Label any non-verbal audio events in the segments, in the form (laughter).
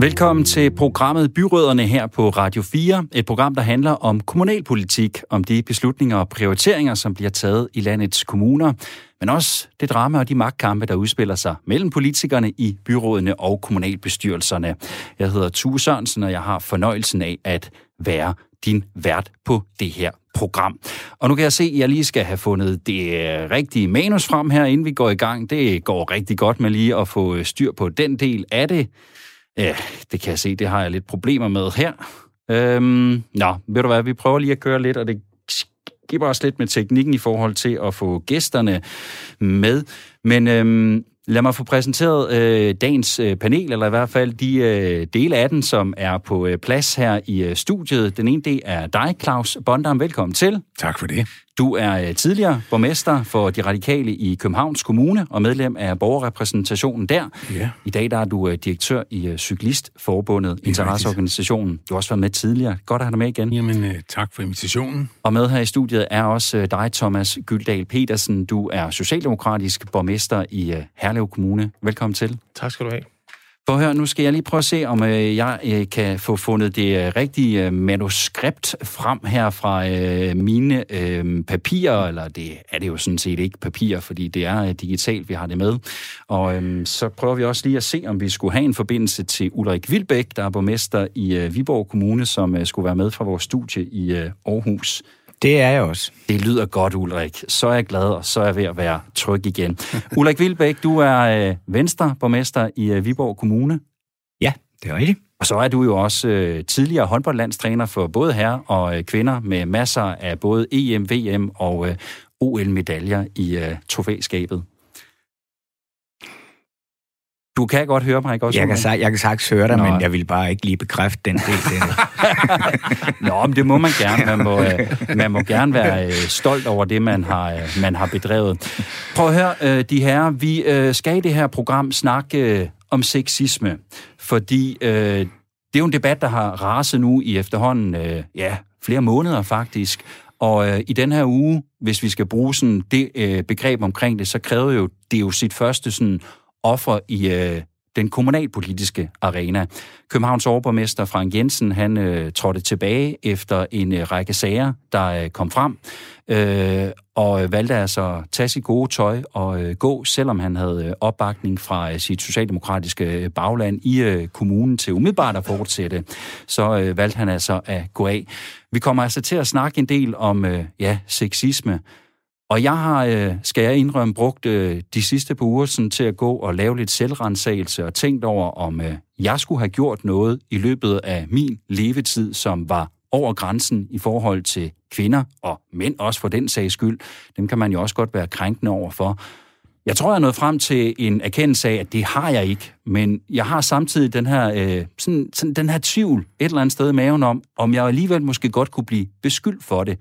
Velkommen til programmet Byrødderne her på Radio 4. Et program, der handler om kommunalpolitik, om de beslutninger og prioriteringer, som bliver taget i landets kommuner, men også det drama og de magtkampe, der udspiller sig mellem politikerne i byrådene og kommunalbestyrelserne. Jeg hedder Tue Sørensen, og jeg har fornøjelsen af at være din vært på det her program. Og nu kan jeg se, at jeg lige skal have fundet det rigtige manus frem her, inden vi går i gang. Det går rigtig godt med lige at få øh, styr på den del af det. Ja, det kan jeg se, det har jeg lidt problemer med her. Øhm, nå, ved du hvad, vi prøver lige at køre lidt, og det giver os lidt med teknikken i forhold til at få gæsterne med. Men øhm, lad mig få præsenteret øh, dagens øh, panel, eller i hvert fald de øh, dele af den, som er på øh, plads her i øh, studiet. Den ene, det er dig, Claus Bondam. Velkommen til. Tak for det. Du er øh, tidligere borgmester for De Radikale i Københavns Kommune og medlem af borgerrepræsentationen der. Ja. I dag der er du øh, direktør i øh, Cyklistforbundet, interesseorganisationen. Du har også været med tidligere. Godt at have dig med igen. Jamen, tak for invitationen. Og med her i studiet er også dig, Thomas Gyldal Petersen. Du er socialdemokratisk borgmester i Herlev Kommune. Velkommen til. Tak skal du have. For hør, nu skal jeg lige prøve at se, om øh, jeg øh, kan få fundet det øh, rigtige øh, manuskript frem her fra øh, mine øh, papirer, eller det er det jo sådan set ikke papirer, fordi det er øh, digitalt, vi har det med. Og øh, så prøver vi også lige at se, om vi skulle have en forbindelse til Ulrik Vilbæk, der er borgmester i øh, Viborg Kommune, som øh, skulle være med fra vores studie i øh, Aarhus. Det er jeg også. Det lyder godt, Ulrik. Så er jeg glad, og så er jeg ved at være tryg igen. (laughs) Ulrik Vilbæk, du er øh, Venstre borgmester i øh, Viborg Kommune. Ja, det er rigtigt. Og så er du jo også øh, tidligere håndboldlandstræner for både herrer og øh, kvinder med masser af både EM, VM og øh, OL-medaljer i øh, trofæskabet. Du kan godt høre mig, ikke også? Jeg kan, jeg kan sagtens høre dig, Nå. men jeg vil bare ikke lige bekræfte den del. (laughs) Nå, men det må man gerne. Man må, (laughs) øh, man må gerne være øh, stolt over det, man har, øh, man har bedrevet. Prøv at høre, de her. Vi skal i det her program snakke om sexisme, fordi det er jo en debat, der har raset nu i efterhånden ja, flere måneder faktisk. Og i den her uge, hvis vi skal bruge sådan det begreb omkring det, så kræver jo det jo sit første sådan offer i øh, den kommunalpolitiske arena. Københavns overborgmester Frank Jensen, han øh, trådte tilbage efter en øh, række sager, der øh, kom frem, øh, og øh, valgte altså at tage sit gode tøj og øh, gå, selvom han havde øh, opbakning fra øh, sit socialdemokratiske øh, bagland i øh, kommunen til umiddelbart at fortsætte. Så øh, valgte han altså at gå af. Vi kommer altså til at snakke en del om øh, ja, sexisme, og jeg har, øh, skal jeg indrømme, brugt øh, de sidste par uger sådan, til at gå og lave lidt selvrensagelse og tænkt over, om øh, jeg skulle have gjort noget i løbet af min levetid, som var over grænsen i forhold til kvinder og mænd også for den sags skyld. Dem kan man jo også godt være krænkende over for. Jeg tror, jeg er nået frem til en erkendelse af, at det har jeg ikke, men jeg har samtidig den her, øh, sådan, sådan, den her tvivl et eller andet sted i maven om, om jeg alligevel måske godt kunne blive beskyldt for det.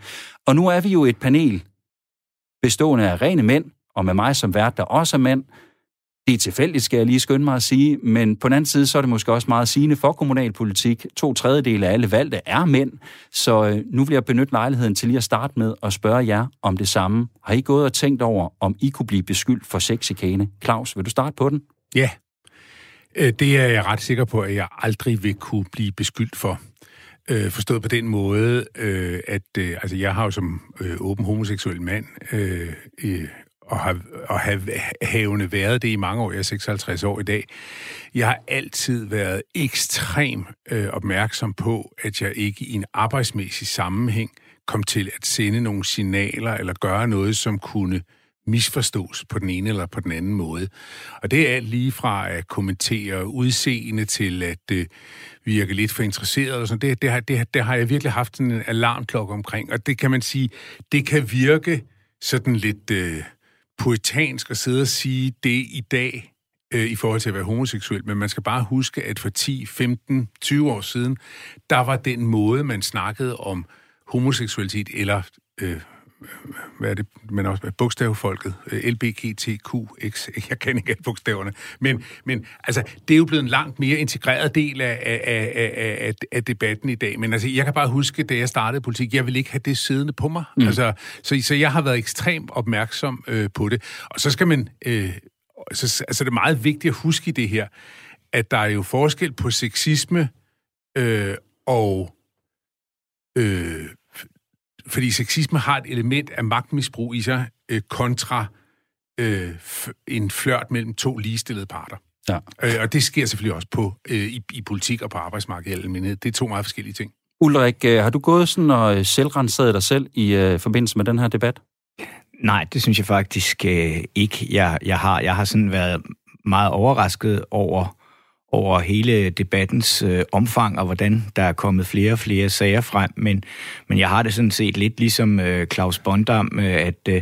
Og nu er vi jo et panel, bestående af rene mænd, og med mig som vært, der også er mænd. Det er tilfældigt, skal jeg lige skynde mig at sige, men på den anden side, så er det måske også meget sigende for kommunalpolitik. To tredjedele af alle valgte er mænd, så øh, nu vil jeg benytte lejligheden til lige at starte med at spørge jer om det samme. Har I gået og tænkt over, om I kunne blive beskyldt for sexikane? Claus, vil du starte på den? Ja, øh, det er jeg ret sikker på, at jeg aldrig vil kunne blive beskyldt for. Øh, forstået på den måde, øh, at øh, altså jeg har jo som øh, åben homoseksuel mand øh, øh, og har, og have havende været det i mange år, jeg er 56 år i dag, jeg har altid været ekstrem øh, opmærksom på, at jeg ikke i en arbejdsmæssig sammenhæng kom til at sende nogle signaler eller gøre noget, som kunne øh, misforstås på den ene eller på den anden måde. Og det er alt lige fra at kommentere udseende til at øh, virke lidt for interesseret. Og sådan. Det, det, har, det, det har jeg virkelig haft en alarmklokke omkring. Og det kan man sige, det kan virke sådan lidt øh, poetansk at sidde og sige det i dag, øh, i forhold til at være homoseksuel, men man skal bare huske, at for 10, 15, 20 år siden, der var den måde, man snakkede om homoseksualitet, eller øh, hvad er det, men også bogstavfolket, øh, LBGTQX, (laughs) jeg kan ikke alle bogstaverne, men, men altså, det er jo blevet en langt mere integreret del af, af, af, af, af debatten i dag, men altså, jeg kan bare huske, da jeg startede politik, jeg vil ikke have det siddende på mig, mm. altså, så, så jeg har været ekstremt opmærksom øh, på det, og så skal man, øh, så, altså det er meget vigtigt at huske i det her, at der er jo forskel på sexisme øh, og øh, fordi sexisme har et element af magtmisbrug i sig øh, kontra øh, en flørt mellem to ligestillede parter. Ja. Øh, og det sker selvfølgelig også på øh, i, i politik og på arbejdsmarkedet i Det er to meget forskellige ting. Ulrik, øh, har du gået sådan og øh, selvrenseret dig selv i øh, forbindelse med den her debat? Nej, det synes jeg faktisk øh, ikke, jeg, jeg har. Jeg har sådan været meget overrasket over over hele debattens øh, omfang og hvordan der er kommet flere og flere sager frem. Men, men jeg har det sådan set lidt ligesom øh, Claus Bondam, øh, at øh,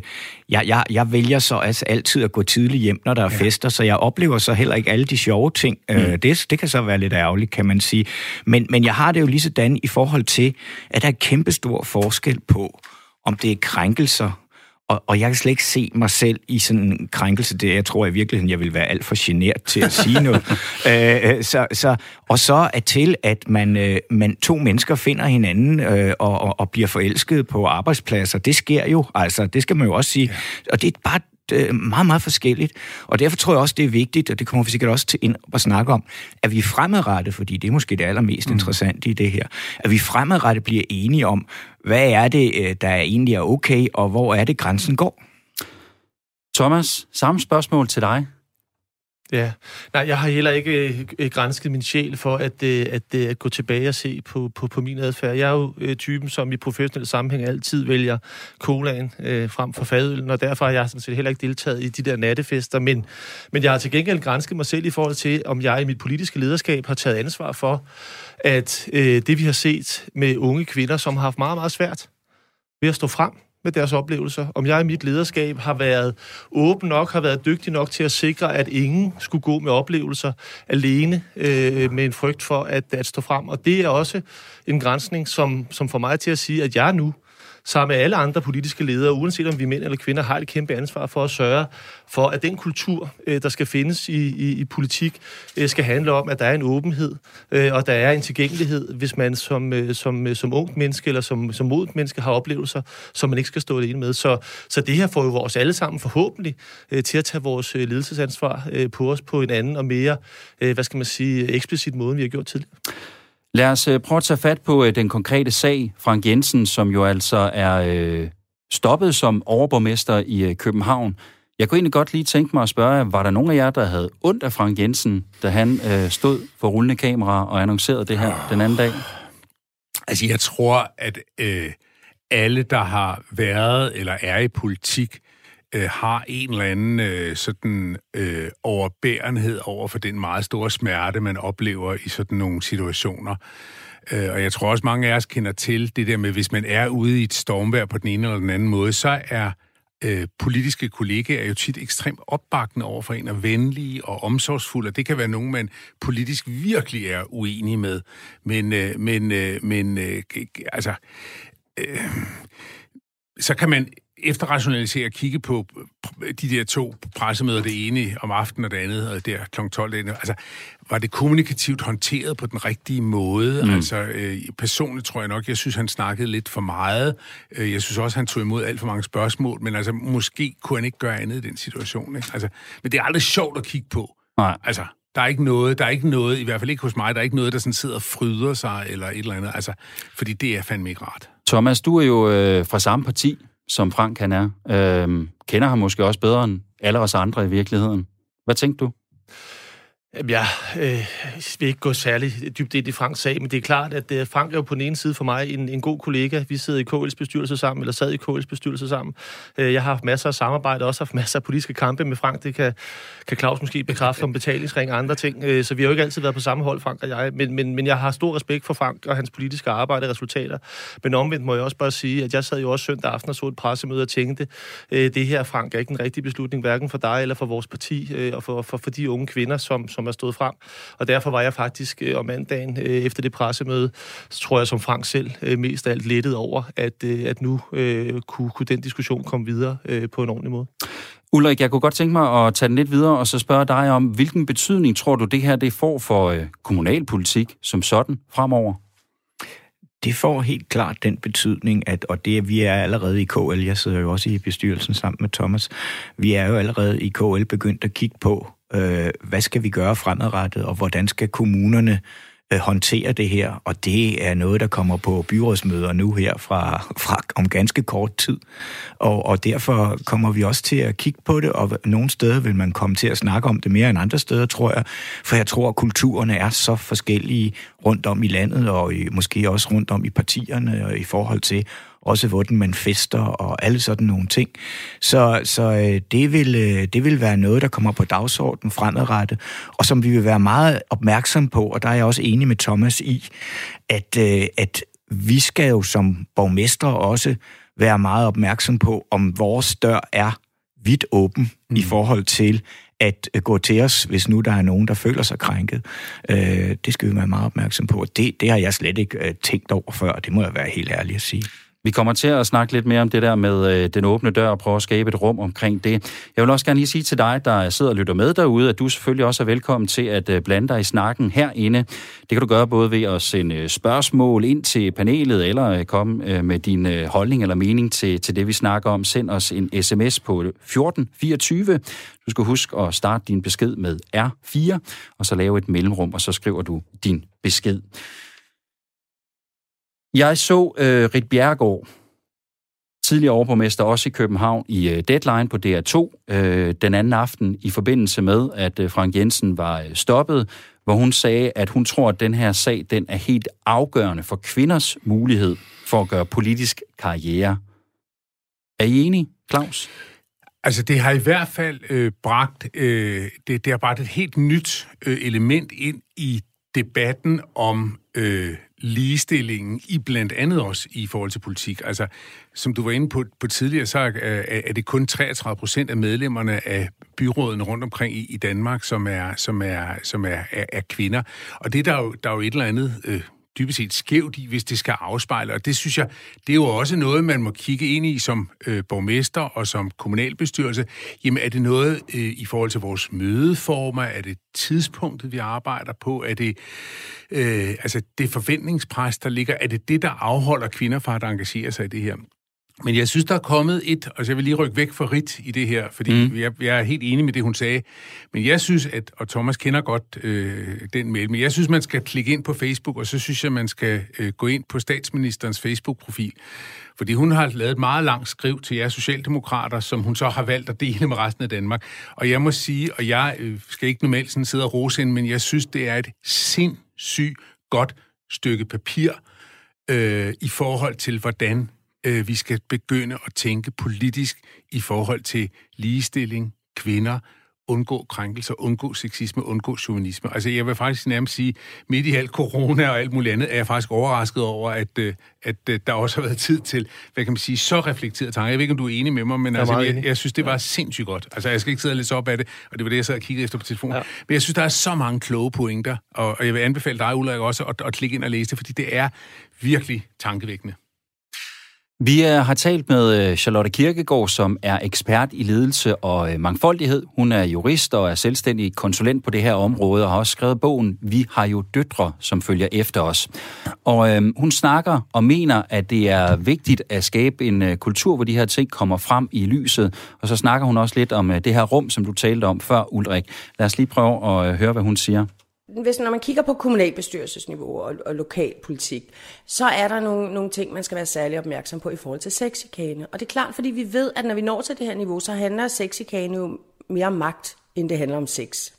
jeg, jeg, jeg vælger så altså altid at gå tidligt hjem, når der er ja. fester, så jeg oplever så heller ikke alle de sjove ting. Øh, mm. Øh, det, det kan så være lidt ærgerligt, kan man sige. Men, men jeg har det jo lige sådan i forhold til, at der er kæmpestor forskel på, om det er krænkelser, og, og jeg kan slet ikke se mig selv i sådan en krænkelse. Det, jeg tror i virkeligheden, jeg vil være alt for genert til at sige noget. (laughs) øh, øh så, så, og så er til, at man, øh, man to mennesker finder hinanden øh, og, og, og bliver forelsket på arbejdspladser. Det sker jo, altså. Det skal man jo også sige. Og det er bare øh, meget, meget forskelligt. Og derfor tror jeg også, det er vigtigt, og det kommer vi sikkert også til ind at snakke om, at vi fremadrettet, fordi det er måske det allermest mm. interessante i det her, at vi fremadrettet bliver enige om, hvad er det, øh, der egentlig er okay, og hvor er det, grænsen går? Thomas, samme spørgsmål til dig. Ja, nej, jeg har heller ikke øh, øh grænsket min sjæl for at, øh, at, at, øh, at gå tilbage og se på, på, på min adfærd. Jeg er jo øh, typen, som i professionel sammenhæng altid vælger colaen øh, frem for fadølen, og derfor har jeg sådan set heller ikke deltaget i de der nattefester. Men, men jeg har til gengæld grænsket mig selv i forhold til, om jeg i mit politiske lederskab har taget ansvar for, at øh, det vi har set med unge kvinder, som har haft meget, meget svært ved at stå frem, med deres oplevelser. Om jeg i mit lederskab har været åben nok, har været dygtig nok til at sikre, at ingen skulle gå med oplevelser alene øh, med en frygt for at, at stå frem. Og det er også en grænsning, som, som får mig til at sige, at jeg nu sammen med alle andre politiske ledere, uanset om vi er mænd eller kvinder, har et kæmpe ansvar for at sørge for, at den kultur, øh, der skal findes i, i, i politik, øh, skal handle om, at der er en åbenhed, øh, og der er en tilgængelighed, hvis man som, som, som ungt menneske eller som, som modent menneske har oplevelser, som man ikke skal stå alene med. Så, så det her får jo vores alle sammen forhåbentlig til at tage vores ledelsesansvar på os på en anden og mere, hvad skal man sige, eksplicit måde, end vi har gjort tidligere. Lad os øh, prøve at tage fat på øh, den konkrete sag, Frank Jensen, som jo altså er øh, stoppet som overborgmester i øh, København. Jeg kunne egentlig godt lige tænke mig at spørge, var der nogen af jer, der havde ondt af Frank Jensen, da han øh, stod for rullende kamera og annoncerede det her den anden dag? Altså, jeg tror, at øh, alle, der har været eller er i politik, øh, har en eller anden øh, sådan øh, overbærenhed over for den meget store smerte, man oplever i sådan nogle situationer. Øh, og jeg tror også, mange af os kender til det der med, hvis man er ude i et stormvær på den ene eller den anden måde, så er øh, politiske kollegaer jo tit ekstremt opbakkende over for en, og venlige og omsorgsfulde, og det kan være nogen, man politisk virkelig er uenig med. Men, øh, men, øh, men øh, altså, øh, så kan man efterrationalisere og kigge på de der to pressemøder, det ene om aftenen og det andet, og der kl. 12. Det altså, var det kommunikativt håndteret på den rigtige måde? Mm. Altså, øh, personligt tror jeg nok, jeg synes, han snakkede lidt for meget. Øh, jeg synes også, han tog imod alt for mange spørgsmål, men altså, måske kunne han ikke gøre andet i den situation. Ikke? Altså, men det er aldrig sjovt at kigge på. Nej. Altså, der er ikke noget, der er ikke noget, i hvert fald ikke hos mig, der er ikke noget, der sådan sidder og fryder sig, eller et eller andet, altså, fordi det er fandme ikke rart. Thomas, du er jo øh, fra samme parti som Frank han er, øh, kender ham måske også bedre end alle os andre i virkeligheden. Hvad tænkte du? Jeg øh, vil ikke gå særlig dybt ind i Franks sag, men det er klart, at øh, Frank er jo på den ene side for mig en, en god kollega. Vi sidder i KL's bestyrelse sammen, eller sad i KL's bestyrelse sammen. Øh, jeg har haft masser af samarbejde, også haft masser af politiske kampe med Frank. Det kan, kan Claus måske bekræfte om betalingsring og andre ting. Øh, så vi har jo ikke altid været på samme hold, Frank og jeg. Men, men, men jeg har stor respekt for Frank og hans politiske arbejde og resultater. Men omvendt må jeg også bare sige, at jeg sad jo også søndag aften og så et pressemøde og tænkte, øh, det her, Frank, er ikke en rigtig beslutning, hverken for dig eller for vores parti, øh, og for, for, for de unge kvinder, som, som som er stået frem. Og derfor var jeg faktisk øh, om mandagen øh, efter det pressemøde, så tror jeg som Frank selv øh, mest af alt lettet over, at, øh, at nu øh, kunne, kunne den diskussion komme videre øh, på en ordentlig måde. Ulrik, jeg kunne godt tænke mig at tage den lidt videre og så spørge dig om, hvilken betydning tror du, det her det får for øh, kommunalpolitik som sådan fremover? Det får helt klart den betydning, at, og det vi er allerede i KL, jeg sidder jo også i bestyrelsen sammen med Thomas, vi er jo allerede i KL begyndt at kigge på, øh, hvad skal vi gøre fremadrettet, og hvordan skal kommunerne øh, håndtere det her, og det er noget, der kommer på byrådsmøder nu her fra, (laughs) fra om ganske kort tid. Og, og derfor kommer vi også til at kigge på det, og nogle steder vil man komme til at snakke om det mere end andre steder, tror jeg, for jeg tror, at kulturerne er så forskellige rundt om i landet, og i, måske også rundt om i partierne, og i forhold til, også hvordan man fester og alle sådan nogle ting. Så, så øh, det, vil, øh, det vil være noget, der kommer på dagsordenen fremadrettet, og som vi vil være meget opmærksom på, og der er jeg også enig med Thomas i, at, øh, at vi skal jo som borgmestre også være meget opmærksom på, om vores dør er vidt åben mm. i forhold til at gå til os, hvis nu der er nogen, der føler sig krænket. Øh, det skal vi være meget opmærksom på. Det, det har jeg slet ikke øh, tænkt over før, det må jeg være helt ærlig at sige. Vi kommer til at snakke lidt mere om det der med øh, den åbne dør og prøve at skabe et rum omkring det. Jeg vil også gerne lige sige til dig, der sidder og lytter med derude, at du selvfølgelig også er velkommen til at øh, blande dig i snakken herinde. Det kan du gøre både ved at sende øh, spørgsmål ind til panelet, eller øh, komme øh, med din øh, holdning eller mening til, til det, vi snakker om. Send os en sms på 1424. Du skal huske at starte din besked med R4, og så lave et mellemrum, og så skriver du din besked. Jeg så øh, Rit Bjergård, tidligere overborgmester også i København, i øh, Deadline på DR2 øh, den anden aften i forbindelse med, at øh, Frank Jensen var øh, stoppet, hvor hun sagde, at hun tror, at den her sag den er helt afgørende for kvinders mulighed for at gøre politisk karriere. Er I enige, Claus? Altså, det har i hvert fald øh, bragt, øh, det, det har bragt et helt nyt øh, element ind i debatten om øh, ligestillingen i blandt andet også i forhold til politik. Altså, som du var inde på, på tidligere, så er, er det kun 33 procent af medlemmerne af byrådene rundt omkring i, i Danmark, som er, som er, som er, er, er kvinder. Og det er der jo, der er jo et eller andet øh, dybest set skævt i, hvis det skal afspejle. Og det synes jeg, det er jo også noget, man må kigge ind i som øh, borgmester og som kommunalbestyrelse. Jamen er det noget øh, i forhold til vores mødeformer? Er det tidspunktet, vi arbejder på? Er det øh, altså det forventningspres, der ligger? Er det det, der afholder kvinder fra at engagere sig i det her? Men jeg synes, der er kommet et, og så jeg vil lige rykke væk fra Rit i det her, fordi mm. jeg, jeg er helt enig med det, hun sagde. Men jeg synes, at, og Thomas kender godt øh, den mail, men jeg synes, man skal klikke ind på Facebook, og så synes jeg, man skal øh, gå ind på statsministerens Facebook-profil. Fordi hun har lavet et meget langt skriv til jer socialdemokrater, som hun så har valgt at dele med resten af Danmark. Og jeg må sige, og jeg øh, skal ikke normalt sådan sidde og rose ind, men jeg synes, det er et sindssygt godt stykke papir øh, i forhold til, hvordan øh, vi skal begynde at tænke politisk i forhold til ligestilling, kvinder, undgå krænkelser, undgå sexisme, undgå chauvinisme. Altså jeg vil faktisk nærmest sige, midt i alt corona og alt muligt andet, er jeg faktisk overrasket over, at, øh, at, øh, der også har været tid til, hvad kan man sige, så reflekteret tanker. Jeg ved ikke, om du er enig med mig, men jeg, altså, jeg, jeg synes, det var ja. sindssygt godt. Altså jeg skal ikke sidde og læse op af det, og det var det, jeg sad og kiggede efter på telefonen. Ja. Men jeg synes, der er så mange kloge pointer, og, og jeg vil anbefale dig, Ulrik, også at, at klikke ind og læse det, fordi det er virkelig tankevækkende. Vi øh, har talt med øh, Charlotte Kirkegaard, som er ekspert i ledelse og øh, mangfoldighed. Hun er jurist og er selvstændig konsulent på det her område og har også skrevet bogen Vi har jo døtre, som følger efter os. Og hun snakker og mener, at det er vigtigt at skabe en øh, kultur, hvor de her ting kommer frem i lyset. Og så snakker hun også lidt om øh, det her rum, som du talte om før, Ulrik. Lad os lige prøve at øh, høre, hvad hun siger hvis når man kigger på kommunalbestyrelsesniveau og, og lokalpolitik, så er der nogle, nogle ting, man skal være særlig opmærksom på i forhold til sexikane. Og det er klart, fordi vi ved, at når vi når til det her niveau, så handler sexikane jo mere om magt, end det handler om sex.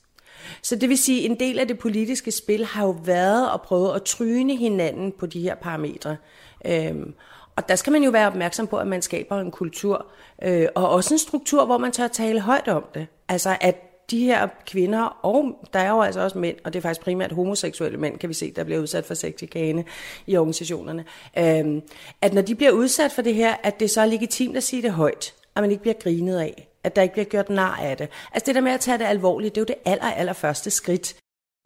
Så det vil sige, at en del af det politiske spil har jo været at prøve at tryne hinanden på de her parametre. Øhm, og der skal man jo være opmærksom på, at man skaber en kultur, øh, og også en struktur, hvor man tør tale højt om det. Altså at de her kvinder, og der er jo altså også mænd, og det er faktisk primært homoseksuelle mænd, kan vi se, der bliver udsat for sexikane i organisationerne, øhm, at når de bliver udsat for det her, at det så er legitimt at sige det højt, at man ikke bliver grinet af. at der ikke bliver gjort nar af det. Altså det der med at tage det alvorligt, det er jo det aller, aller første skridt.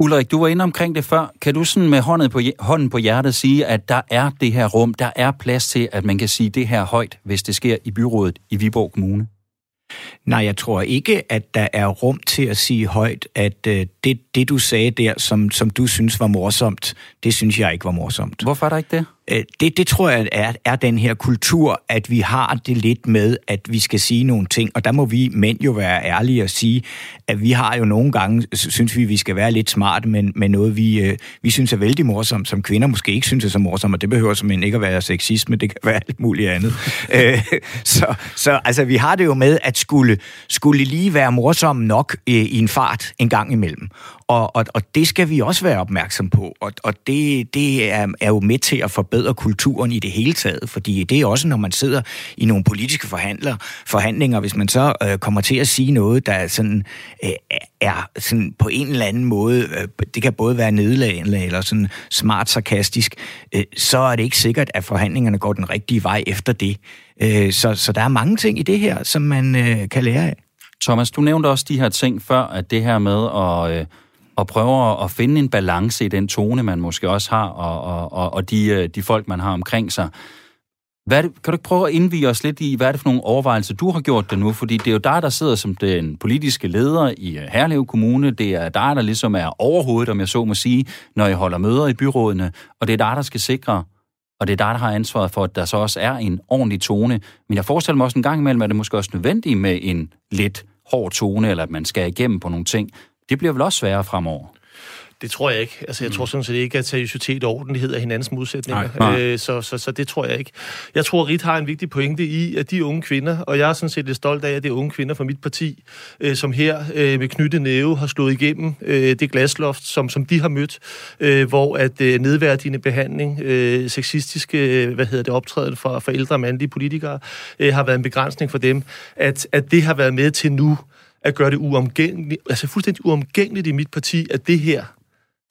Ulrik, du var inde omkring det før. Kan du sådan med hånden på, hånden på hjertet sige, at der er det her rum, der er plads til, at man kan sige det her højt, hvis det sker i byrådet i Viborg Kommune? Nej, jeg tror ikke, at der er rum til at sige højt, at øh, det, det du sagde der, som, som du synes var morsomt, det synes jeg ikke var morsomt. Hvorfor er der ikke det? Øh, det, det tror jeg er, er den her kultur, at vi har det lidt med, at vi skal sige nogle ting, og der må vi mænd jo være ærlige og sige, at vi har jo nogle gange, synes vi, vi skal være lidt smarte, men med noget, vi, øh, vi synes er vældig morsomt, som kvinder måske ikke synes er så morsomt, og det behøver som ikke at være sexisme, det kan være alt muligt andet. (laughs) Øh, så, så altså, vi har det jo med, at skulle, skulle lige være morsom nok i en fart en gang imellem. Og, og, og det skal vi også være opmærksom på, og, og det, det er, er jo med til at forbedre kulturen i det hele taget, fordi det er også, når man sidder i nogle politiske forhandler, forhandlinger, hvis man så øh, kommer til at sige noget, der sådan, øh, er sådan på en eller anden måde, øh, det kan både være nedlagende eller sådan smart sarkastisk, øh, så er det ikke sikkert, at forhandlingerne går den rigtige vej efter det. Øh, så, så der er mange ting i det her, som man øh, kan lære af. Thomas, du nævnte også de her ting før, at det her med at... Øh og prøver at finde en balance i den tone, man måske også har, og, og, og de, øh, de folk, man har omkring sig. Hvad det, kan du ikke prøve at indvige os lidt i, hvad er det for nogle overvejelser, du har gjort der nu? Fordi det er jo dig, der sidder som den politiske leder i øh, Herlev Kommune. Det er dig, der ligesom er overhovedet, om jeg så må sige, når I holder møder i byrådene. Og det er dig, der skal sikre, og det er dig, der har ansvaret for, at der så også er en ordentlig tone. Men jeg forestiller mig også en gang imellem, at det måske også nødvendigt med en lidt hård tone, eller at man skal igennem på nogle ting. Det bliver vel også sværere fremover? Det tror jeg ikke. Altså, jeg mm. tror sådan set ikke, at seriøsitet og ordentlighed er hinandens modsætninger. Nej, nej. Øh, så, så, så det tror jeg ikke. Jeg tror, Rit har en vigtig pointe i, at de unge kvinder, og jeg er sådan set lidt stolt af, at det er unge kvinder fra mit parti, øh, som her øh, med knyttet næve har slået igennem øh, det glasloft, som, som de har mødt, øh, hvor at øh, nedværdigende behandling, øh, sexistiske øh, hvad hedder det, optræden fra, fra ældre mandlige politikere, øh, har været en begrænsning for dem, at, at det har været med til nu at gøre det uomgængeligt, altså fuldstændig uomgængeligt i mit parti, at det her,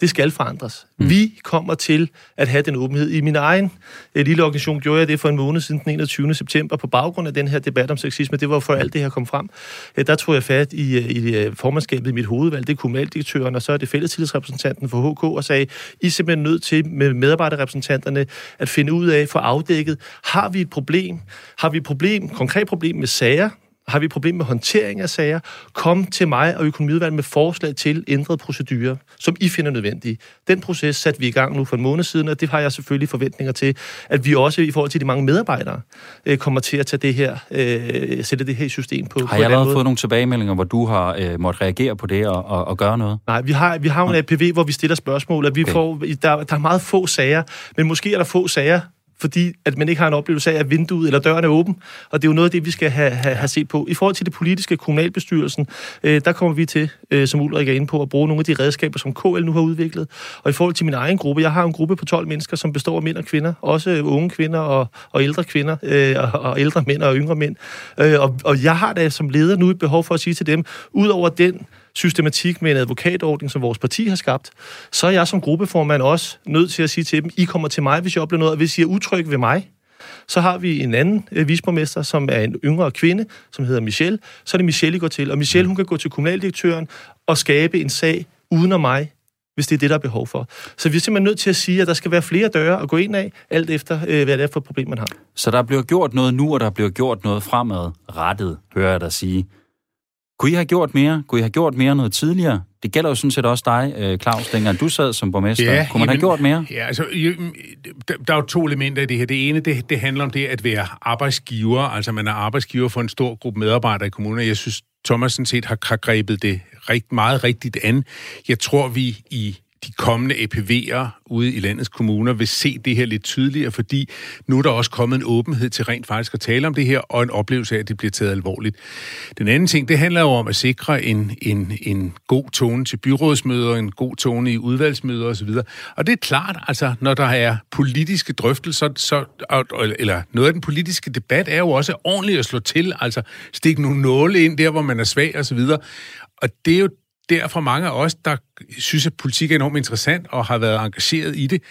det skal forandres. Mm. Vi kommer til at have den åbenhed. I min egen eh, lille organisation gjorde jeg det for en måned siden, den 21. september, på baggrund af den her debat om sexisme. Det var for alt det her kom frem. Eh, der tog jeg fat i, eh, i formandskabet i mit hovedvalg, det er kommunaldirektøren, og så er det fællestillidsrepræsentanten for HK, og sagde, I er simpelthen nødt til med medarbejderrepræsentanterne at finde ud af, få afdækket, har vi et problem? Har vi et problem, konkret problem med sager, har vi problemer med håndtering af sager, kom til mig og økonomiudvalget med forslag til ændrede procedurer, som I finder nødvendige. Den proces satte vi i gang nu for en måned siden, og det har jeg selvfølgelig forventninger til, at vi også i forhold til de mange medarbejdere øh, kommer til at tage det her, øh, sætte det her i system på. Har jeg allerede fået nogle tilbagemeldinger, hvor du har øh, måttet reagere på det og, og, og gøre noget? Nej, vi har, vi har en APV, hvor vi stiller spørgsmål, at vi okay. får, der, der er meget få sager, men måske er der få sager, fordi at man ikke har en oplevelse af, at vinduet eller døren er åben. Og det er jo noget af det, vi skal have, have, have set på. I forhold til det politiske kommunalbestyrelsen, øh, der kommer vi til, øh, som Ulrik er inde på, at bruge nogle af de redskaber, som KL nu har udviklet. Og i forhold til min egen gruppe, jeg har en gruppe på 12 mennesker, som består af mænd og kvinder, også øh, unge kvinder og, og ældre kvinder, øh, og, og ældre mænd og yngre mænd. Øh, og, og jeg har da som leder nu et behov for at sige til dem, ud over den systematik med en advokatordning, som vores parti har skabt, så er jeg som gruppeformand også nødt til at sige til dem, I kommer til mig, hvis jeg oplever noget, og hvis I er utryg ved mig, så har vi en anden øh, visborgmester, som er en yngre kvinde, som hedder Michelle. Så er det Michelle, I går til. Og Michelle, hun kan gå til kommunaldirektøren og skabe en sag uden om mig, hvis det er det, der er behov for. Så vi er simpelthen nødt til at sige, at der skal være flere døre at gå ind af, alt efter, øh, hvad det er for et problem, man har. Så der bliver gjort noget nu, og der bliver gjort noget fremadrettet, hører jeg dig sige. Kunne I have gjort mere? Kunne I have gjort mere noget tidligere? Det gælder jo sådan set også dig, øh, Claus, dengang du sad som borgmester. Ja, Kunne man jamen, have gjort mere? Ja, altså, der er jo to elementer i det her. Det ene, det, det handler om det at være arbejdsgiver. Altså, man er arbejdsgiver for en stor gruppe medarbejdere i kommunen. Jeg synes, Thomas sådan set har, har grebet det rigt, meget rigtigt an. Jeg tror, vi i de kommende EPV'er ude i landets kommuner vil se det her lidt tydeligere, fordi nu er der også kommet en åbenhed til rent faktisk at tale om det her, og en oplevelse af, at det bliver taget alvorligt. Den anden ting, det handler jo om at sikre en, en, en god tone til byrådsmøder, en god tone i udvalgsmøder osv. Og det er klart, altså, når der er politiske drøftelser, så, eller noget af den politiske debat er jo også ordentligt at slå til, altså stikke nogle nåle ind der, hvor man er svag osv. Og det er jo derfor mange af os, der synes, at politik er enormt interessant og har været engageret i det,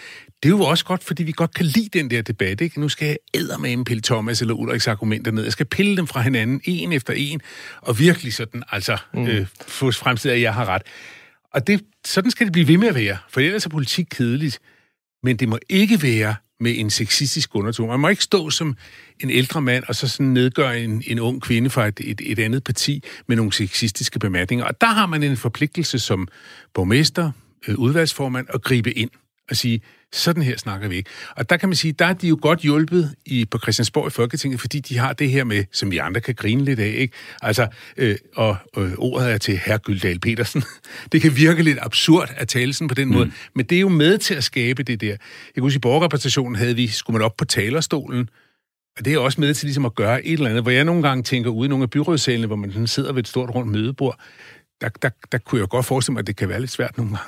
det er jo også godt, fordi vi godt kan lide den der debat. Ikke? Nu skal jeg eddermame pille Thomas eller Ulriks argumenter ned. Jeg skal pille dem fra hinanden, en efter en, og virkelig sådan, altså, mm. øh, få fremstillet, at jeg har ret. Og det, sådan skal det blive ved med at være, for ellers er politik kedeligt. Men det må ikke være med en sexistisk undertone. Man må ikke stå som en ældre mand og så sådan nedgøre en, en ung kvinde fra et, et, et andet parti med nogle sexistiske bemærkninger. Og der har man en forpligtelse som borgmester, øh, udvalgsformand at gribe ind og sige, sådan her snakker vi ikke. Og der kan man sige, der er de jo godt hjulpet i, på Christiansborg i Folketinget, fordi de har det her med, som vi andre kan grine lidt af, ikke? Altså, øh, og øh, ordet er til herr Gyldal Petersen. (laughs) det kan virke lidt absurd at tale sådan på den mm. måde, men det er jo med til at skabe det der. Jeg kan huske, i borgerrepræsentationen havde vi, skulle man op på talerstolen, og det er også med til ligesom at gøre et eller andet, hvor jeg nogle gange tænker ude i nogle af byrådssalene, hvor man sådan sidder ved et stort rundt mødebord, der, der, der kunne jeg godt forestille mig, at det kan være lidt svært nogle gange.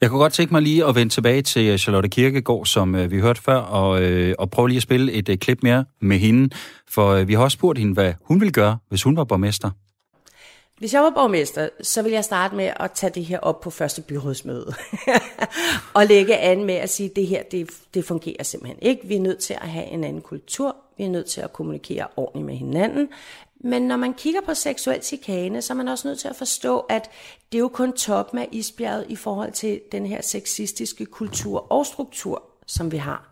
Jeg kunne godt tænke mig lige at vende tilbage til øh, Charlotte Kirkegaard, som øh, vi hørte før, og, øh, og prøve lige at spille et øh, klip mere med hende. For øh, vi har også spurgt hende, hvad hun ville gøre, hvis hun var borgmester. Hvis jeg var borgmester, så ville jeg starte med at tage det her op på første byrådsmøde. (laughs) og lægge an med at sige, at det her, det, det fungerer simpelthen ikke. Vi er nødt til at have en anden kultur. Vi er nødt til at kommunikere ordentligt med hinanden. Men når man kigger på seksuel chikane, så er man også nødt til at forstå, at det er jo kun toppen af isbjerget i forhold til den her sexistiske kultur og struktur, som vi har.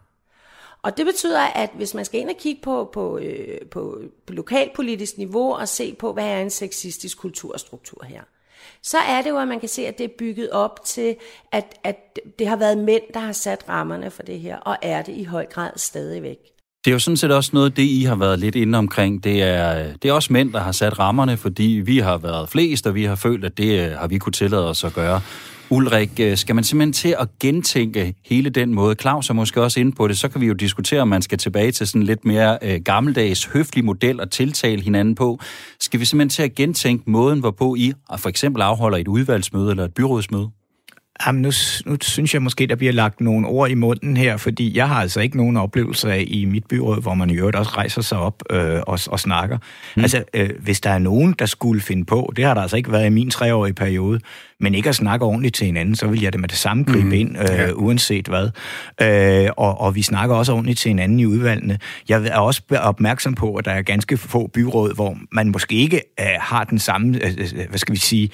Og det betyder, at hvis man skal ind og kigge på, på, øh, på, på lokalpolitisk niveau og se på, hvad er en sexistisk kulturstruktur her, så er det jo, at man kan se, at det er bygget op til, at, at det har været mænd, der har sat rammerne for det her, og er det i høj grad stadigvæk. Det er jo sådan set også noget, det I har været lidt inde omkring. Det er, det er også mænd, der har sat rammerne, fordi vi har været flest, og vi har følt, at det øh, har vi kunne tillade os at gøre. Ulrik, øh, skal man simpelthen til at gentænke hele den måde? Claus er måske også inde på det. Så kan vi jo diskutere, om man skal tilbage til sådan lidt mere øh, gammeldags, høflig model og tiltale hinanden på. Skal vi simpelthen til at gentænke måden, hvorpå I for eksempel afholder et udvalgsmøde eller et byrådsmøde? Jamen, nu, nu synes jeg måske, der bliver lagt nogle ord i munden her, fordi jeg har altså ikke nogen oplevelse af i mit byråd, hvor man i øvrigt også rejser sig op øh, og, og snakker. Mm. Altså, øh, hvis der er nogen, der skulle finde på, det har der altså ikke været i min treårige periode, men ikke at snakke ordentligt til hinanden, så vil jeg det med det samme gribe mm. ind, øh, ja. uanset hvad. Øh, og, og vi snakker også ordentligt til hinanden i udvalgene. Jeg er også opmærksom på, at der er ganske få byråd, hvor man måske ikke øh, har den samme, øh, øh hvad skal vi sige,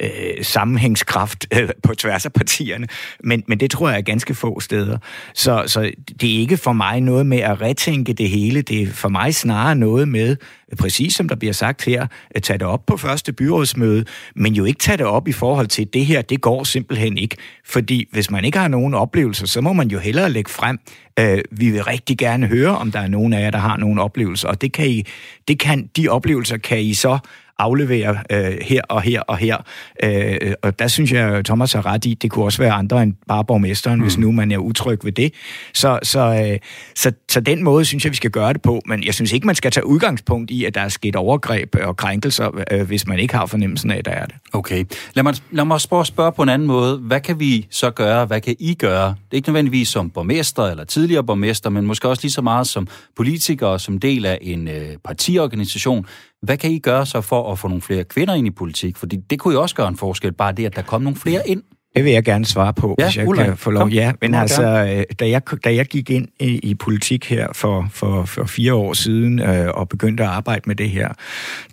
øh, sammenhængskraft øh, på tværs af partierne, men, men det tror jeg er ganske få steder. Så, så det er ikke for mig noget med at retænke det hele, det er for mig snarere noget med, præcis som der bliver sagt her, at tage det op på første byrådsmøde, men jo ikke tage det op i forhold til, det her, det går simpelthen ikke. Fordi hvis man ikke har nogen oplevelser, så må man jo hellere lægge frem, øh, vi vil rigtig gerne høre, om der er nogen af jer, der har nogle oplevelser, og det kan I, det kan, de oplevelser kan I så aflevere øh, her og her og her. Øh, og der synes jeg, Thomas har ret i, det kunne også være andre end bare borgmesteren, mm. hvis nu man er utryg ved det. Så, så, øh, så, så den måde synes jeg, vi skal gøre det på. Men jeg synes ikke, man skal tage udgangspunkt i, at der er sket overgreb og krænkelser, øh, hvis man ikke har fornemmelsen af, at der er det. Okay. Lad mig, lad mig spørge, spørge på en anden måde. Hvad kan vi så gøre? Hvad kan I gøre? Det er ikke nødvendigvis som borgmester eller tidligere borgmester, men måske også lige så meget som politikere, som del af en øh, partiorganisation. Hvad kan I gøre så for at få nogle flere kvinder ind i politik? Fordi det kunne jo også gøre en forskel, bare det, at der kom nogle flere ind. Det vil jeg gerne svare på, ja, hvis jeg Ulla, kan få lov. Kom. Ja, men altså, øh, da jeg, da jeg gik ind i, i politik her for, for, for fire år siden øh, og begyndte at arbejde med det her,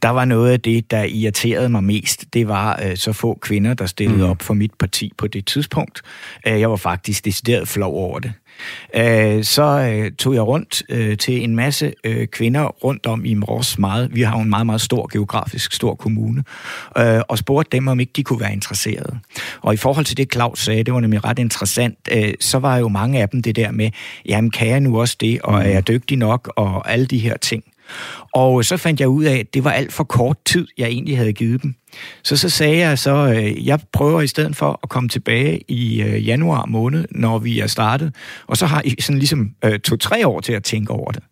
der var noget af det, der irriterede mig mest, det var øh, så få kvinder, der stillede mm. op for mit parti på det tidspunkt. Øh, jeg var faktisk decideret flov over det. Øh, så øh, tog jeg rundt øh, til en masse kvinder rundt om i Mors meget. Vi har jo en meget, meget stor geografisk stor kommune. Og spurgte dem, om ikke de kunne være interesserede. Og i forhold til det, Claus sagde, det var nemlig ret interessant, så var jo mange af dem det der med, jamen kan jeg nu også det, og er jeg dygtig nok, og alle de her ting. Og øh, så fandt jeg ud af, at det var alt for kort tid, jeg egentlig havde givet dem. Så så sagde jeg så, øh, jeg prøver i stedet for at komme tilbage i øh, januar måned, når vi er startet. Og så har I sådan ligesom øh, to-tre år til at tænke over det.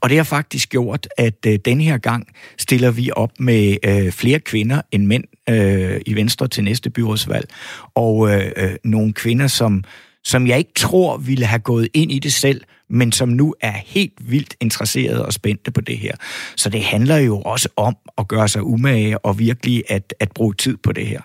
Og det har faktisk gjort, at øh, den her gang stiller vi op med øh, flere kvinder end mænd øh, i Venstre til næste byrådsvalg. Og øh, øh, nogle kvinder, som, som jeg ikke tror ville have gået ind i det selv, men som nu er helt vildt interesserede og spændte på det her. Så det handler jo også om at gøre sig umage og virkelig at, at bruge tid på det her.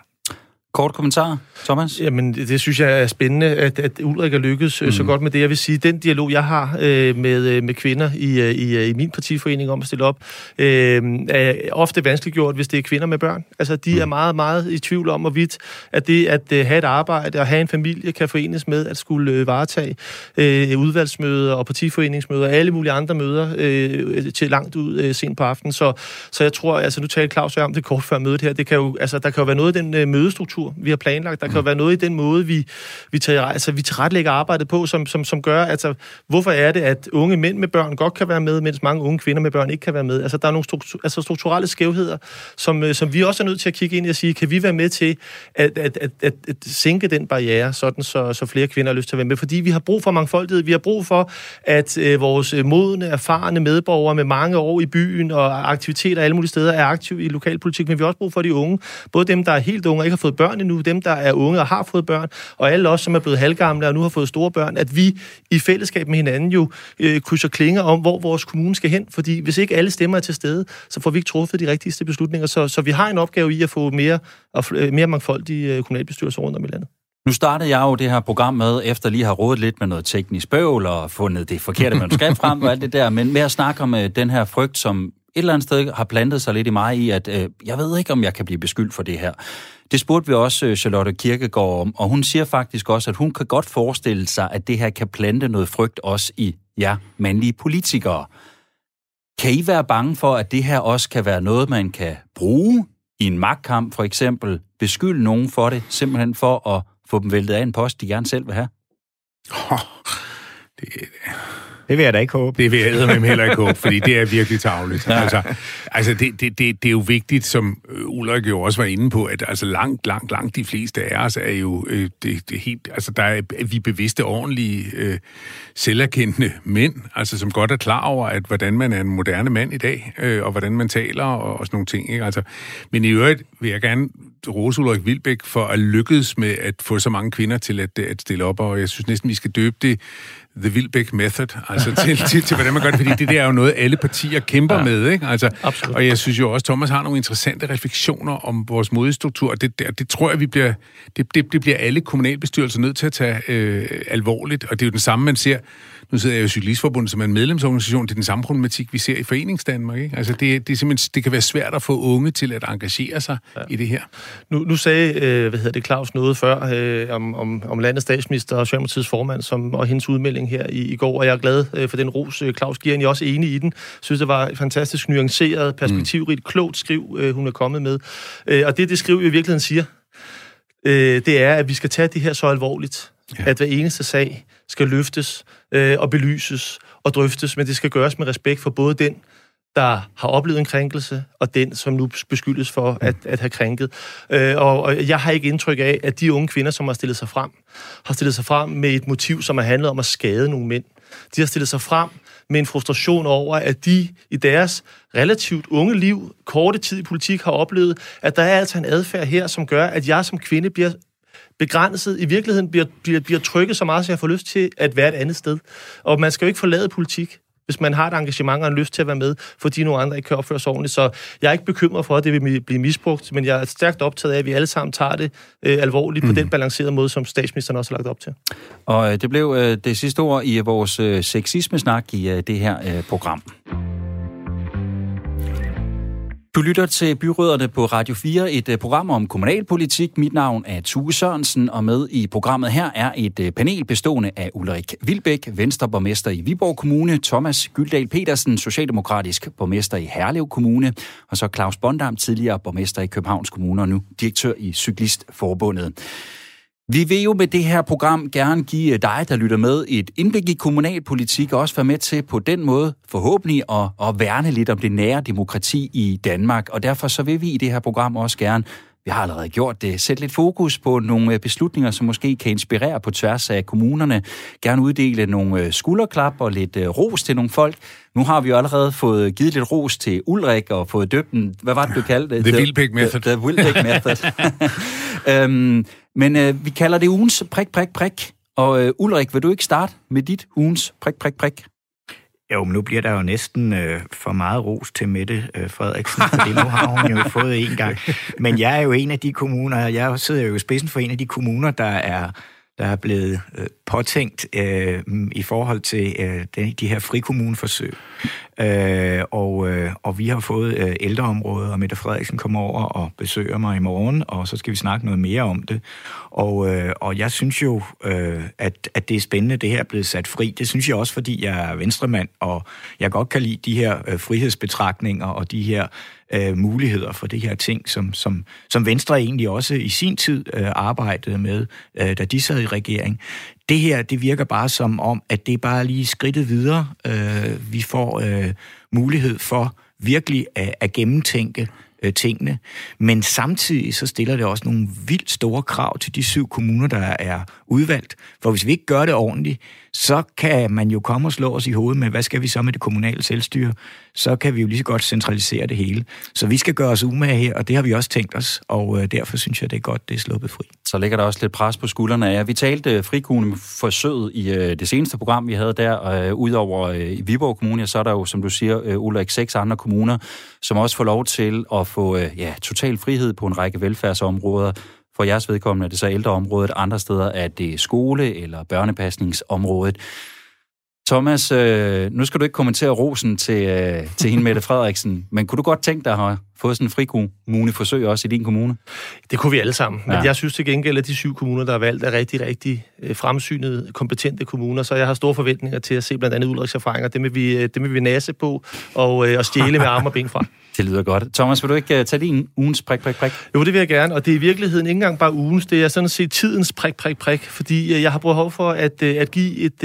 Kort kommentar, Thomas? Jamen, det, det synes jeg er spændende, at, at Ulrik er lykkedes mm. så godt med det. Jeg vil sige, den dialog, jeg har øh, med, øh, med kvinder i, øh, i, i min partiforening om at stille op, øh, er ofte vanskeliggjort, hvis det er kvinder med børn. Altså, de mm. er meget, meget i tvivl om, hvorvidt at det at uh, have et arbejde og have en familie kan forenes med at skulle uh, varetage øh, udvalgsmøder og partiforeningsmøder og alle mulige andre møder øh, til langt ud øh, sent på aftenen. Så, så jeg tror, altså nu talte Claus om det kort før mødet her, det kan jo, altså, der kan jo være noget i den øh, mødestruktur, struktur, vi har planlagt. Der kan jo være noget i den måde, vi, vi, tager, altså, vi tilrettelægger arbejdet på, som, som, som gør, altså, hvorfor er det, at unge mænd med børn godt kan være med, mens mange unge kvinder med børn ikke kan være med? Altså, der er nogle struktur, altså, strukturelle skævheder, som, øh, som vi også er nødt til at kigge ind i og sige, kan vi være med til at, at, at, at, at sænke den barriere, sådan så, så flere kvinder har lyst til at være med? Fordi vi har brug for mangfoldighed, vi har brug for, at øh, vores øh, modne, erfarne medborgere med mange år i byen og aktiviteter alle mulige steder er aktive i lokalpolitik, men vi har også brug for de unge, både dem, der er helt unge og ikke har fået børn, børn endnu, dem, der er unge og har fået børn, og alle os, som er blevet halvgamle og nu har fået store børn, at vi i fællesskab med hinanden jo øh, krydser klinger om, hvor vores kommune skal hen. Fordi hvis ikke alle stemmer er til stede, så får vi ikke truffet de rigtigste beslutninger. Så, så vi har en opgave i at få mere, og, øh, mere mangfoldige øh, kommunalbestyrelser rundt om i landet. Nu startede jeg jo det her program med, efter lige har rådet lidt med noget teknisk bøvl og fundet det forkerte manuskript frem og alt det der, men med at snakke om øh, den her frygt, som eller andet sted har plantet sig lidt i mig i, at øh, jeg ved ikke, om jeg kan blive beskyldt for det her. Det spurgte vi også øh, Charlotte Kirkegaard om, og hun siger faktisk også, at hun kan godt forestille sig, at det her kan plante noget frygt også i ja, mandlige politikere. Kan I være bange for, at det her også kan være noget, man kan bruge i en magtkamp, for eksempel beskylde nogen for det, simpelthen for at få dem væltet af en post, de gerne selv vil have? Oh, det, det vil jeg da ikke håbe. Det vil jeg med heller ikke (laughs) håbe, fordi det er virkelig tageligt. Ja. Altså, altså det, det, det, det er jo vigtigt, som Ulrik jo også var inde på, at altså langt, langt, langt de fleste af os er jo øh, det, det helt, altså der er vi bevidste, ordentlige, øh, selverkendende mænd, altså som godt er klar over, at hvordan man er en moderne mand i dag, øh, og hvordan man taler og, og sådan nogle ting. Ikke? Altså, men i øvrigt vil jeg gerne rose Ulrik Vilbæk for at lykkes med at få så mange kvinder til at, at stille op, og jeg synes næsten, vi skal døbe det The Vilbæk Method, altså til, til, til, hvordan man gør det, fordi det der er jo noget, alle partier kæmper ja, med, ikke? Altså, absolut. og jeg synes jo også, Thomas har nogle interessante refleksioner om vores modestruktur, og det, det, det tror jeg, vi bliver, det, det, det bliver alle kommunalbestyrelser nødt til at tage øh, alvorligt, og det er jo den samme, man ser nu sidder jeg jo i Cyklistforbundet, som er en medlemsorganisation. Det er den samme problematik, vi ser i Foreningsdanmark. Ikke? Altså det, det, er simpelthen, det kan være svært at få unge til at engagere sig ja. i det her. Nu, nu sagde øh, hvad hedder det, Claus noget før øh, om, om, om landets statsminister og Socialdemokratiets formand som, og hendes udmelding her i, i går, og jeg er glad øh, for den ros, øh, Claus giver. Jeg er også enig i den. Synes, det var et fantastisk nuanceret, perspektivrigt, klogt skriv, øh, hun er kommet med. Øh, og det, det skriv i virkeligheden siger, øh, det er, at vi skal tage det her så alvorligt, ja. at hver eneste sag skal løftes øh, og belyses og drøftes, men det skal gøres med respekt for både den, der har oplevet en krænkelse, og den, som nu beskyldes for at, at have krænket. Øh, og, og jeg har ikke indtryk af, at de unge kvinder, som har stillet sig frem, har stillet sig frem med et motiv, som har handlet om at skade nogle mænd. De har stillet sig frem med en frustration over, at de i deres relativt unge liv, korte tid i politik, har oplevet, at der er altså en adfærd her, som gør, at jeg som kvinde bliver begrænset, i virkeligheden bliver, bliver, bliver trykket så meget, så jeg får lyst til at være et andet sted. Og man skal jo ikke forlade politik, hvis man har et engagement og en lyst til at være med, fordi nogle andre ikke kan opføre sig ordentligt. Så jeg er ikke bekymret for, at det vil blive misbrugt, men jeg er stærkt optaget af, at vi alle sammen tager det øh, alvorligt mm. på den balancerede måde, som statsministeren også har lagt op til. Og øh, det blev øh, det sidste ord i vores øh, sexisme-snak i øh, det her øh, program. Du lytter til Byråderne på Radio 4, et øh, program om kommunalpolitik. Mit navn er Tue Sørensen, og med i programmet her er et øh, panel bestående af Ulrik Vilbæk, Venstreborgmester i Viborg Kommune, Thomas Gyldal Petersen, Socialdemokratisk borgmester i Herlev Kommune, og så Claus Bondam, tidligere borgmester i Københavns Kommune og nu direktør i Cyklistforbundet. Vi vil jo med det her program gerne give dig, der lytter med, et indblik i kommunalpolitik, og også være med til på den måde forhåbentlig at, at værne lidt om det nære demokrati i Danmark. Og derfor så vil vi i det her program også gerne vi har allerede gjort det. Sæt lidt fokus på nogle beslutninger, som måske kan inspirere på tværs af kommunerne. Gerne uddele nogle øh, skulderklap og lidt øh, ros til nogle folk. Nu har vi jo allerede fået givet lidt ros til Ulrik og fået døbt den. Hvad var det, du kaldte det? The Wilbeck Method. The, the Wilbeck Method. (laughs) øhm, men øh, vi kalder det ugens prik, prik, prik. Og øh, Ulrik, vil du ikke starte med dit ugens prik, prik, prik? Jo, men nu bliver der jo næsten øh, for meget ros til Mette øh, Frederiksen, fordi nu har hun jo (laughs) fået en gang. Men jeg er jo en af de kommuner, jeg sidder jo i spidsen for en af de kommuner, der er der er blevet øh, påtænkt øh, mm, i forhold til øh, de, de her frikommuneforsøg. Øh, og, øh, og vi har fået øh, ældreområdet, og Mette Frederiksen kommer over og besøger mig i morgen, og så skal vi snakke noget mere om det. Og, øh, og jeg synes jo, øh, at, at det er spændende, det her er blevet sat fri. Det synes jeg også, fordi jeg er venstremand, og jeg godt kan lide de her øh, frihedsbetragtninger og de her øh, muligheder for det her ting, som, som, som Venstre egentlig også i sin tid øh, arbejdede med, øh, da de sad i regering. Det her, det virker bare som om, at det er bare lige skridtet videre. Øh, vi får øh, mulighed for virkelig at, at gennemtænke øh, tingene. Men samtidig så stiller det også nogle vildt store krav til de syv kommuner, der er udvalgt. For hvis vi ikke gør det ordentligt, så kan man jo komme og slå os i hovedet med, hvad skal vi så med det kommunale selvstyre? Så kan vi jo lige så godt centralisere det hele. Så vi skal gøre os umage her, og det har vi også tænkt os, og øh, derfor synes jeg, det er godt, det er sluppet fri. Så ligger der også lidt pres på skuldrene af Vi talte øh, frikugende forsøget i øh, det seneste program, vi havde der. og Udover i Viborg Kommune, så er der jo, som du siger, Ulrik, seks andre kommuner, som også får lov til at få ja, total frihed på en række velfærdsområder. For jeres vedkommende er det så ældreområdet, andre steder er det skole- eller børnepasningsområdet. Thomas, øh, nu skal du ikke kommentere rosen til, øh, til hende Mette Frederiksen, men kunne du godt tænke dig at få sådan en frikommuneforsøg også i din kommune? Det kunne vi alle sammen, men ja. jeg synes til gengæld, at de syv kommuner, der er valgt, er rigtig, rigtig øh, fremsynede, kompetente kommuner, så jeg har store forventninger til at se blandt andet Ulriks erfaringer. Det vil vi, øh, det vil vi næse på og, øh, og stjæle med arme og ben fra. (laughs) Det lyder godt. Thomas, vil du ikke tage din ugens prik, prik, prik? Jo, det vil jeg gerne, og det er i virkeligheden ikke engang bare ugens, det er sådan set tidens prik, prik, prik, fordi jeg har behov for at, at give et,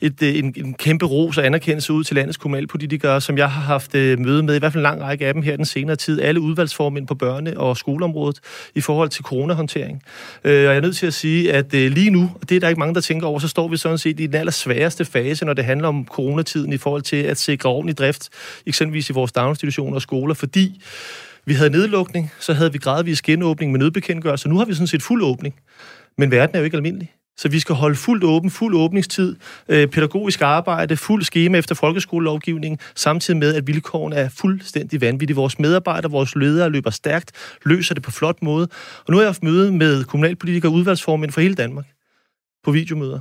et, en, en kæmpe ros og anerkendelse ud til landets kommunalpolitikere, som jeg har haft møde med, i hvert fald en lang række af dem her den senere tid, alle udvalgsformænd på børne- og skoleområdet i forhold til coronahåndtering. Øh, og jeg er nødt til at sige, at øh, lige nu, og det er der ikke mange, der tænker over, så står vi sådan set i den allersværeste fase, når det handler om coronatiden i forhold til at sikre ordentlig drift, eksempelvis i vores daginstitutioner og skoler, fordi vi havde nedlukning, så havde vi gradvis genåbning med nødbekendtgørelse, nu har vi sådan set fuld åbning. Men verden er jo ikke almindelig. Så vi skal holde fuldt åben, fuld åbningstid, øh, pædagogisk arbejde, fuld skema efter folkeskolelovgivningen, samtidig med, at vilkårene er fuldstændig vanvittige. Vores medarbejdere, vores ledere løber stærkt, løser det på flot måde. Og nu har jeg haft møde med kommunalpolitikere og udvalgsformænd for hele Danmark på videomøder.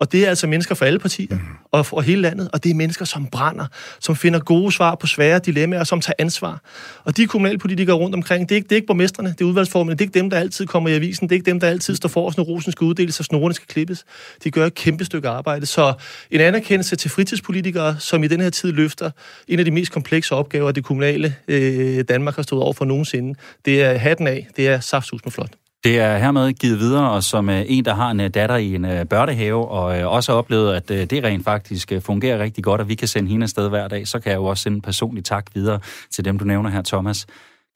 Og det er altså mennesker fra alle partier mm. og fra hele landet, og det er mennesker, som brænder, som finder gode svar på svære dilemmaer, og som tager ansvar. Og de kommunalpolitikere rundt omkring, det er ikke, det er ikke borgmesterne, det er udvalgsformerne, det er ikke dem, der altid kommer i avisen, det er ikke dem, der altid står for, når rosen skal uddeles og snorene skal klippes. De gør et kæmpe stykke arbejde. Så en anerkendelse til fritidspolitikere, som i den her tid løfter en af de mest komplekse opgaver, det kommunale øh, Danmark har stået over for nogensinde. Det er hatten af, det er saftsus med flot. Det er hermed givet videre, og som øh, en, der har en øh, datter i en øh, børnehave, og også har oplevet, at det rent faktisk fungerer rigtig godt, og vi kan sende hende afsted hver dag, så kan jeg jo også sende en personlig tak videre til dem, du nævner her, Thomas.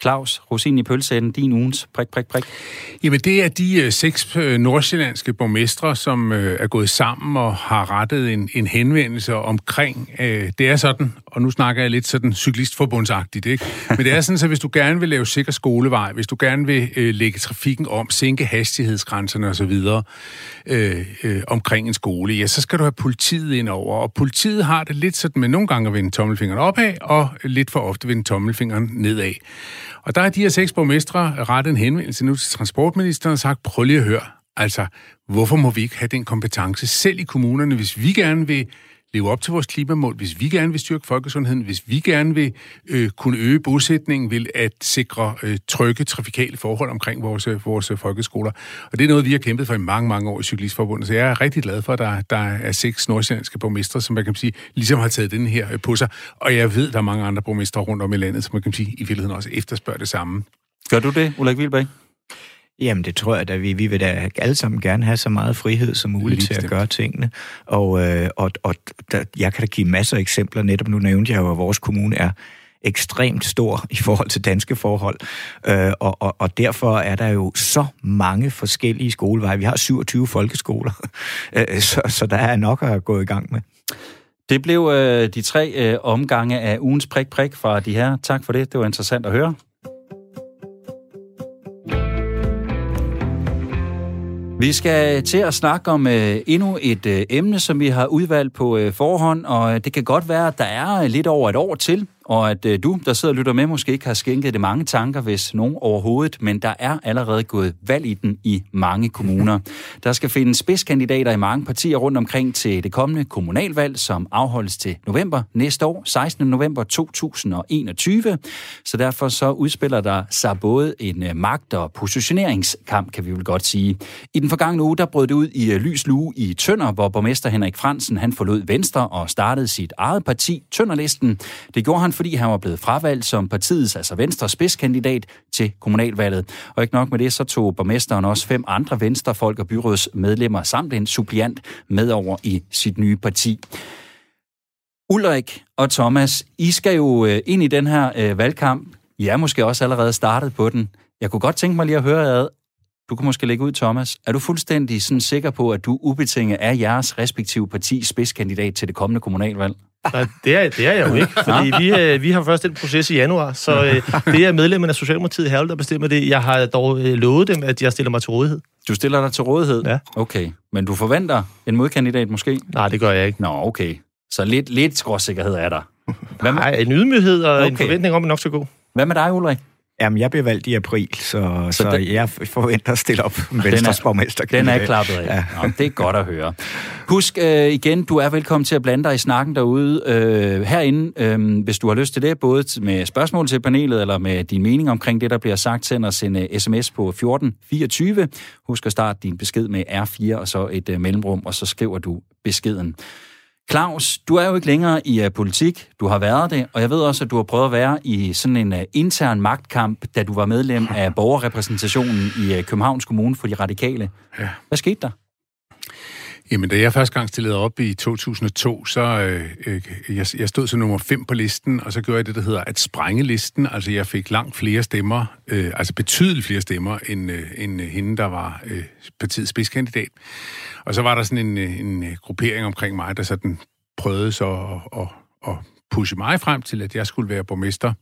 Claus, rosin i pølsætten, din ugens prik, prik, prik. Jamen, det er de øh, seks øh, nordsjællandske borgmestre, som øh, er gået sammen og har rettet en, en henvendelse omkring. Øh, det er sådan, og nu snakker jeg lidt sådan cyklistforbundsagtigt, ikke? Men det er sådan, så hvis du gerne vil lave sikker skolevej, hvis du gerne vil øh, lægge trafikken om, sænke hastighedsgrænserne osv. Øh, øh, omkring en skole, ja, så skal du have politiet ind over. Og politiet har det lidt sådan med nogle gange at vende tommelfingeren opad, og lidt for ofte vende tommelfingeren nedad. Og der er de her seks borgmestre rettet en henvendelse nu til transportministeren og sagt, prøv lige at høre, altså, hvorfor må vi ikke have den kompetence selv i kommunerne, hvis vi gerne vil leve op til vores klimamål, hvis vi gerne vil styrke folkesundheden, hvis vi gerne vil øh, kunne øge bosætningen, vil at sikre øh, trygge trafikale forhold omkring vores, øh, vores folkeskoler. Og det er noget, vi har kæmpet for i mange, mange år i Cyklistforbundet, så jeg er rigtig glad for, at der, der er seks nordsjællandske borgmestre, som man kan sige, ligesom har taget den her øh, på sig. Og jeg ved, der er mange andre borgmestre rundt om i landet, som man kan sige, i virkeligheden også efterspørger det samme. Gør du det, Ulrik Vilberg? Jamen, det tror jeg at Vi, vi vil da alle sammen gerne have så meget frihed som muligt til at gøre tingene. Og, øh, og, og der, jeg kan da give masser af eksempler. Netop nu nævnte jeg jo, at vores kommune er ekstremt stor i forhold til danske forhold. Øh, og, og, og derfor er der jo så mange forskellige skoleveje. Vi har 27 folkeskoler, (laughs) øh, så, så der er nok at gå i gang med. Det blev øh, de tre øh, omgange af ugens prik-prik fra de her. Tak for det. Det var interessant at høre. Vi skal til at snakke om øh, endnu et øh, emne, som vi har udvalgt på øh, forhånd, og øh, det kan godt være, at der er lidt over et år til, og at øh, du, der sidder og lytter med, måske ikke har skænket det mange tanker, hvis nogen overhovedet, men der er allerede gået valg i den i mange kommuner. (laughs) Der skal findes spidskandidater i mange partier rundt omkring til det kommende kommunalvalg, som afholdes til november næste år, 16. november 2021. Så derfor så udspiller der sig både en øh, magt- og positioneringskamp, kan vi vel godt sige. I den forgangne uge, der brød det ud i øh, lys lue i Tønder, hvor borgmester Henrik Fransen han forlod Venstre og startede sit eget parti, Tønderlisten. Det gjorde han fordi han var blevet fravalgt som partiets, altså Venstre spidskandidat til kommunalvalget. Og ikke nok med det, så tog borgmesteren også fem andre venstrefolk og byrådsmedlemmer samt en suppliant med over i sit nye parti. Ulrik og Thomas, I skal jo øh, ind i den her øh, valgkamp. I er måske også allerede startet på den. Jeg kunne godt tænke mig lige at høre ad. Du kan måske lægge ud, Thomas. Er du fuldstændig sådan sikker på, at du ubetinget er jeres respektive partis spidskandidat til det kommende kommunalvalg? Nej, det er, det er jeg jo ikke, (laughs) fordi vi, øh, vi har først den proces i januar, så øh, det er medlemmerne af Socialdemokratiet i der bestemmer det. Jeg har dog øh, lovet dem, at jeg stiller mig til rådighed. Du stiller dig til rådighed? Ja. Okay, men du forventer en modkandidat måske? Nej, det gør jeg ikke. Nå, okay. Så lidt, lidt skråsikkerhed er der. Hvad med... Nej, en ydmyghed og okay. en forventning om, at nok så god. Hvad med dig, Ulrik? Jamen, jeg bliver valgt i april, så, så, så den, jeg forventer at stille op med Venstres borgmester. Den er klappet af. Ja. Nå, det er godt at høre. Husk øh, igen, du er velkommen til at blande dig i snakken derude øh, herinde, øh, hvis du har lyst til det, både med spørgsmål til panelet eller med din mening omkring det, der bliver sagt. Send os en uh, sms på 1424. Husk at starte din besked med R4 og så et uh, mellemrum, og så skriver du beskeden. Claus, du er jo ikke længere i uh, politik. Du har været det, og jeg ved også, at du har prøvet at være i sådan en uh, intern magtkamp, da du var medlem af (laughs) borgerrepræsentationen i uh, Københavns Kommune for de radikale. Ja. Hvad skete der? Jamen, da jeg første gang stillede op i 2002, så øh, øh, jeg, jeg stod som nummer 5 på listen, og så gjorde jeg det, der hedder at sprænge listen. Altså, jeg fik langt flere stemmer, øh, altså betydeligt flere stemmer, end, øh, end hende, der var øh, partiets spidskandidat. Og så var der sådan en, øh, en øh, gruppering omkring mig, der sådan prøvede så at, at, at pushe mig frem til, at jeg skulle være borgmester.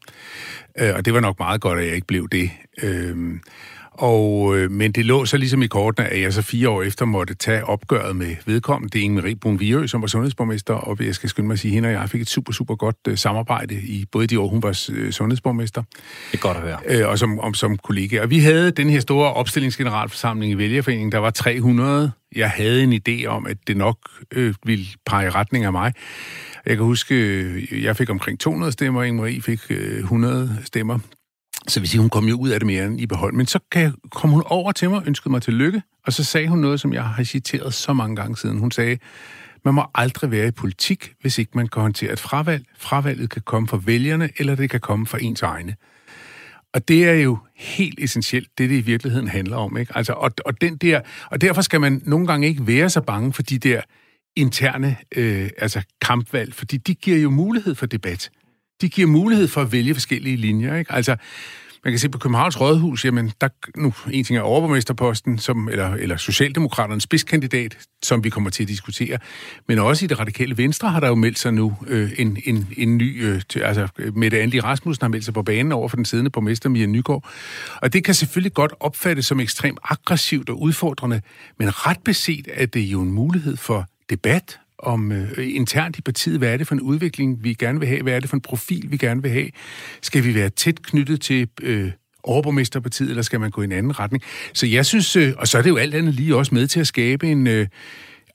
Øh, og det var nok meget godt, at jeg ikke blev det. Øh, og, øh, men det lå så ligesom i kortene, at jeg så fire år efter måtte tage opgøret med vedkommende. Det er Inge-Marie Brun som var sundhedsborgmester, og jeg skal skynde mig at sige, hende og jeg fik et super, super godt uh, samarbejde i både de år, hun var uh, sundhedsborgmester. Det er godt at høre. Øh, og som, om, som kollega. Og vi havde den her store opstillingsgeneralforsamling i Vælgerforeningen. Der var 300. Jeg havde en idé om, at det nok øh, ville pege i retning af mig. Jeg kan huske, jeg fik omkring 200 stemmer, Inge-Marie fik øh, 100 stemmer. Så vil sige, hun kom jo ud af det mere end i behold. Men så kom hun over til mig, ønskede mig til lykke, og så sagde hun noget, som jeg har citeret så mange gange siden. Hun sagde, man må aldrig være i politik, hvis ikke man kan håndtere et fravalg. Fravalget kan komme fra vælgerne, eller det kan komme fra ens egne. Og det er jo helt essentielt, det det i virkeligheden handler om. Ikke? Altså, og, og, den der, og derfor skal man nogle gange ikke være så bange for de der interne øh, altså kampvalg, fordi de giver jo mulighed for debat de giver mulighed for at vælge forskellige linjer. Ikke? Altså, man kan se på Københavns Rådhus, jamen, der, nu, en ting er overborgmesterposten, som, eller, eller Socialdemokraternes spidskandidat, som vi kommer til at diskutere, men også i det radikale Venstre har der jo meldt sig nu øh, en, en, en ny, øh, til, altså Mette Andi Rasmussen har meldt sig på banen over for den siddende borgmester Mia Nygaard, og det kan selvfølgelig godt opfattes som ekstremt aggressivt og udfordrende, men ret beset er det jo en mulighed for debat om øh, internt i partiet, hvad er det for en udvikling, vi gerne vil have, hvad er det for en profil, vi gerne vil have. Skal vi være tæt knyttet til øh, overborgmesterpartiet, eller skal man gå i en anden retning? Så jeg synes, øh, og så er det jo alt andet lige også med til at skabe en, øh,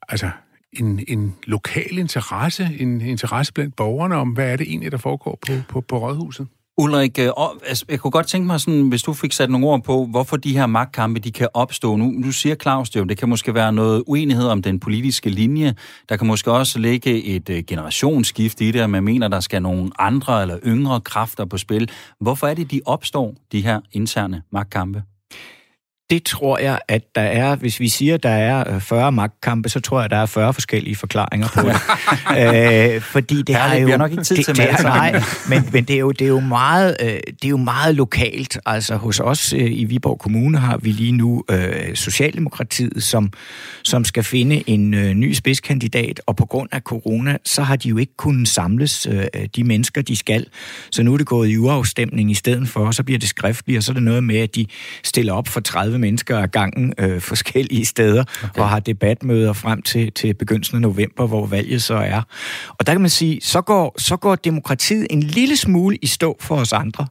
altså, en, en lokal interesse, en interesse blandt borgerne om, hvad er det egentlig, der foregår på, på, på rådhuset. Ulrik, øh, altså, jeg kunne godt tænke mig, sådan, hvis du fik sat nogle ord på, hvorfor de her magtkampe de kan opstå. Nu, nu siger Claus det jo, det kan måske være noget uenighed om den politiske linje. Der kan måske også ligge et øh, generationsskift i det, at man mener, der skal nogle andre eller yngre kræfter på spil. Hvorfor er det, de opstår, de her interne magtkampe? Det tror jeg, at der er, hvis vi siger, at der er 40 øh, magtkampe, så tror jeg, at der er 40 forskellige forklaringer på det. (laughs) øh, fordi det har jo... Vi har nok ikke tid det, til det, det, Nej, men, men det, er jo, det, er jo meget, øh, det er jo meget lokalt. Altså hos os øh, i Viborg Kommune har vi lige nu øh, Socialdemokratiet, som, som skal finde en øh, ny spidskandidat, og på grund af corona, så har de jo ikke kunnet samles øh, de mennesker, de skal. Så nu er det gået i uafstemning i stedet for, og så bliver det skriftligt, og så er det noget med, at de stiller op for 30 mennesker ad gangen øh, (laughs) forskellige steder okay. og har debatmøder frem til, til begyndelsen af november, hvor valget så er. Og der kan man sige, så går, så går demokratiet en lille smule i stå for os andre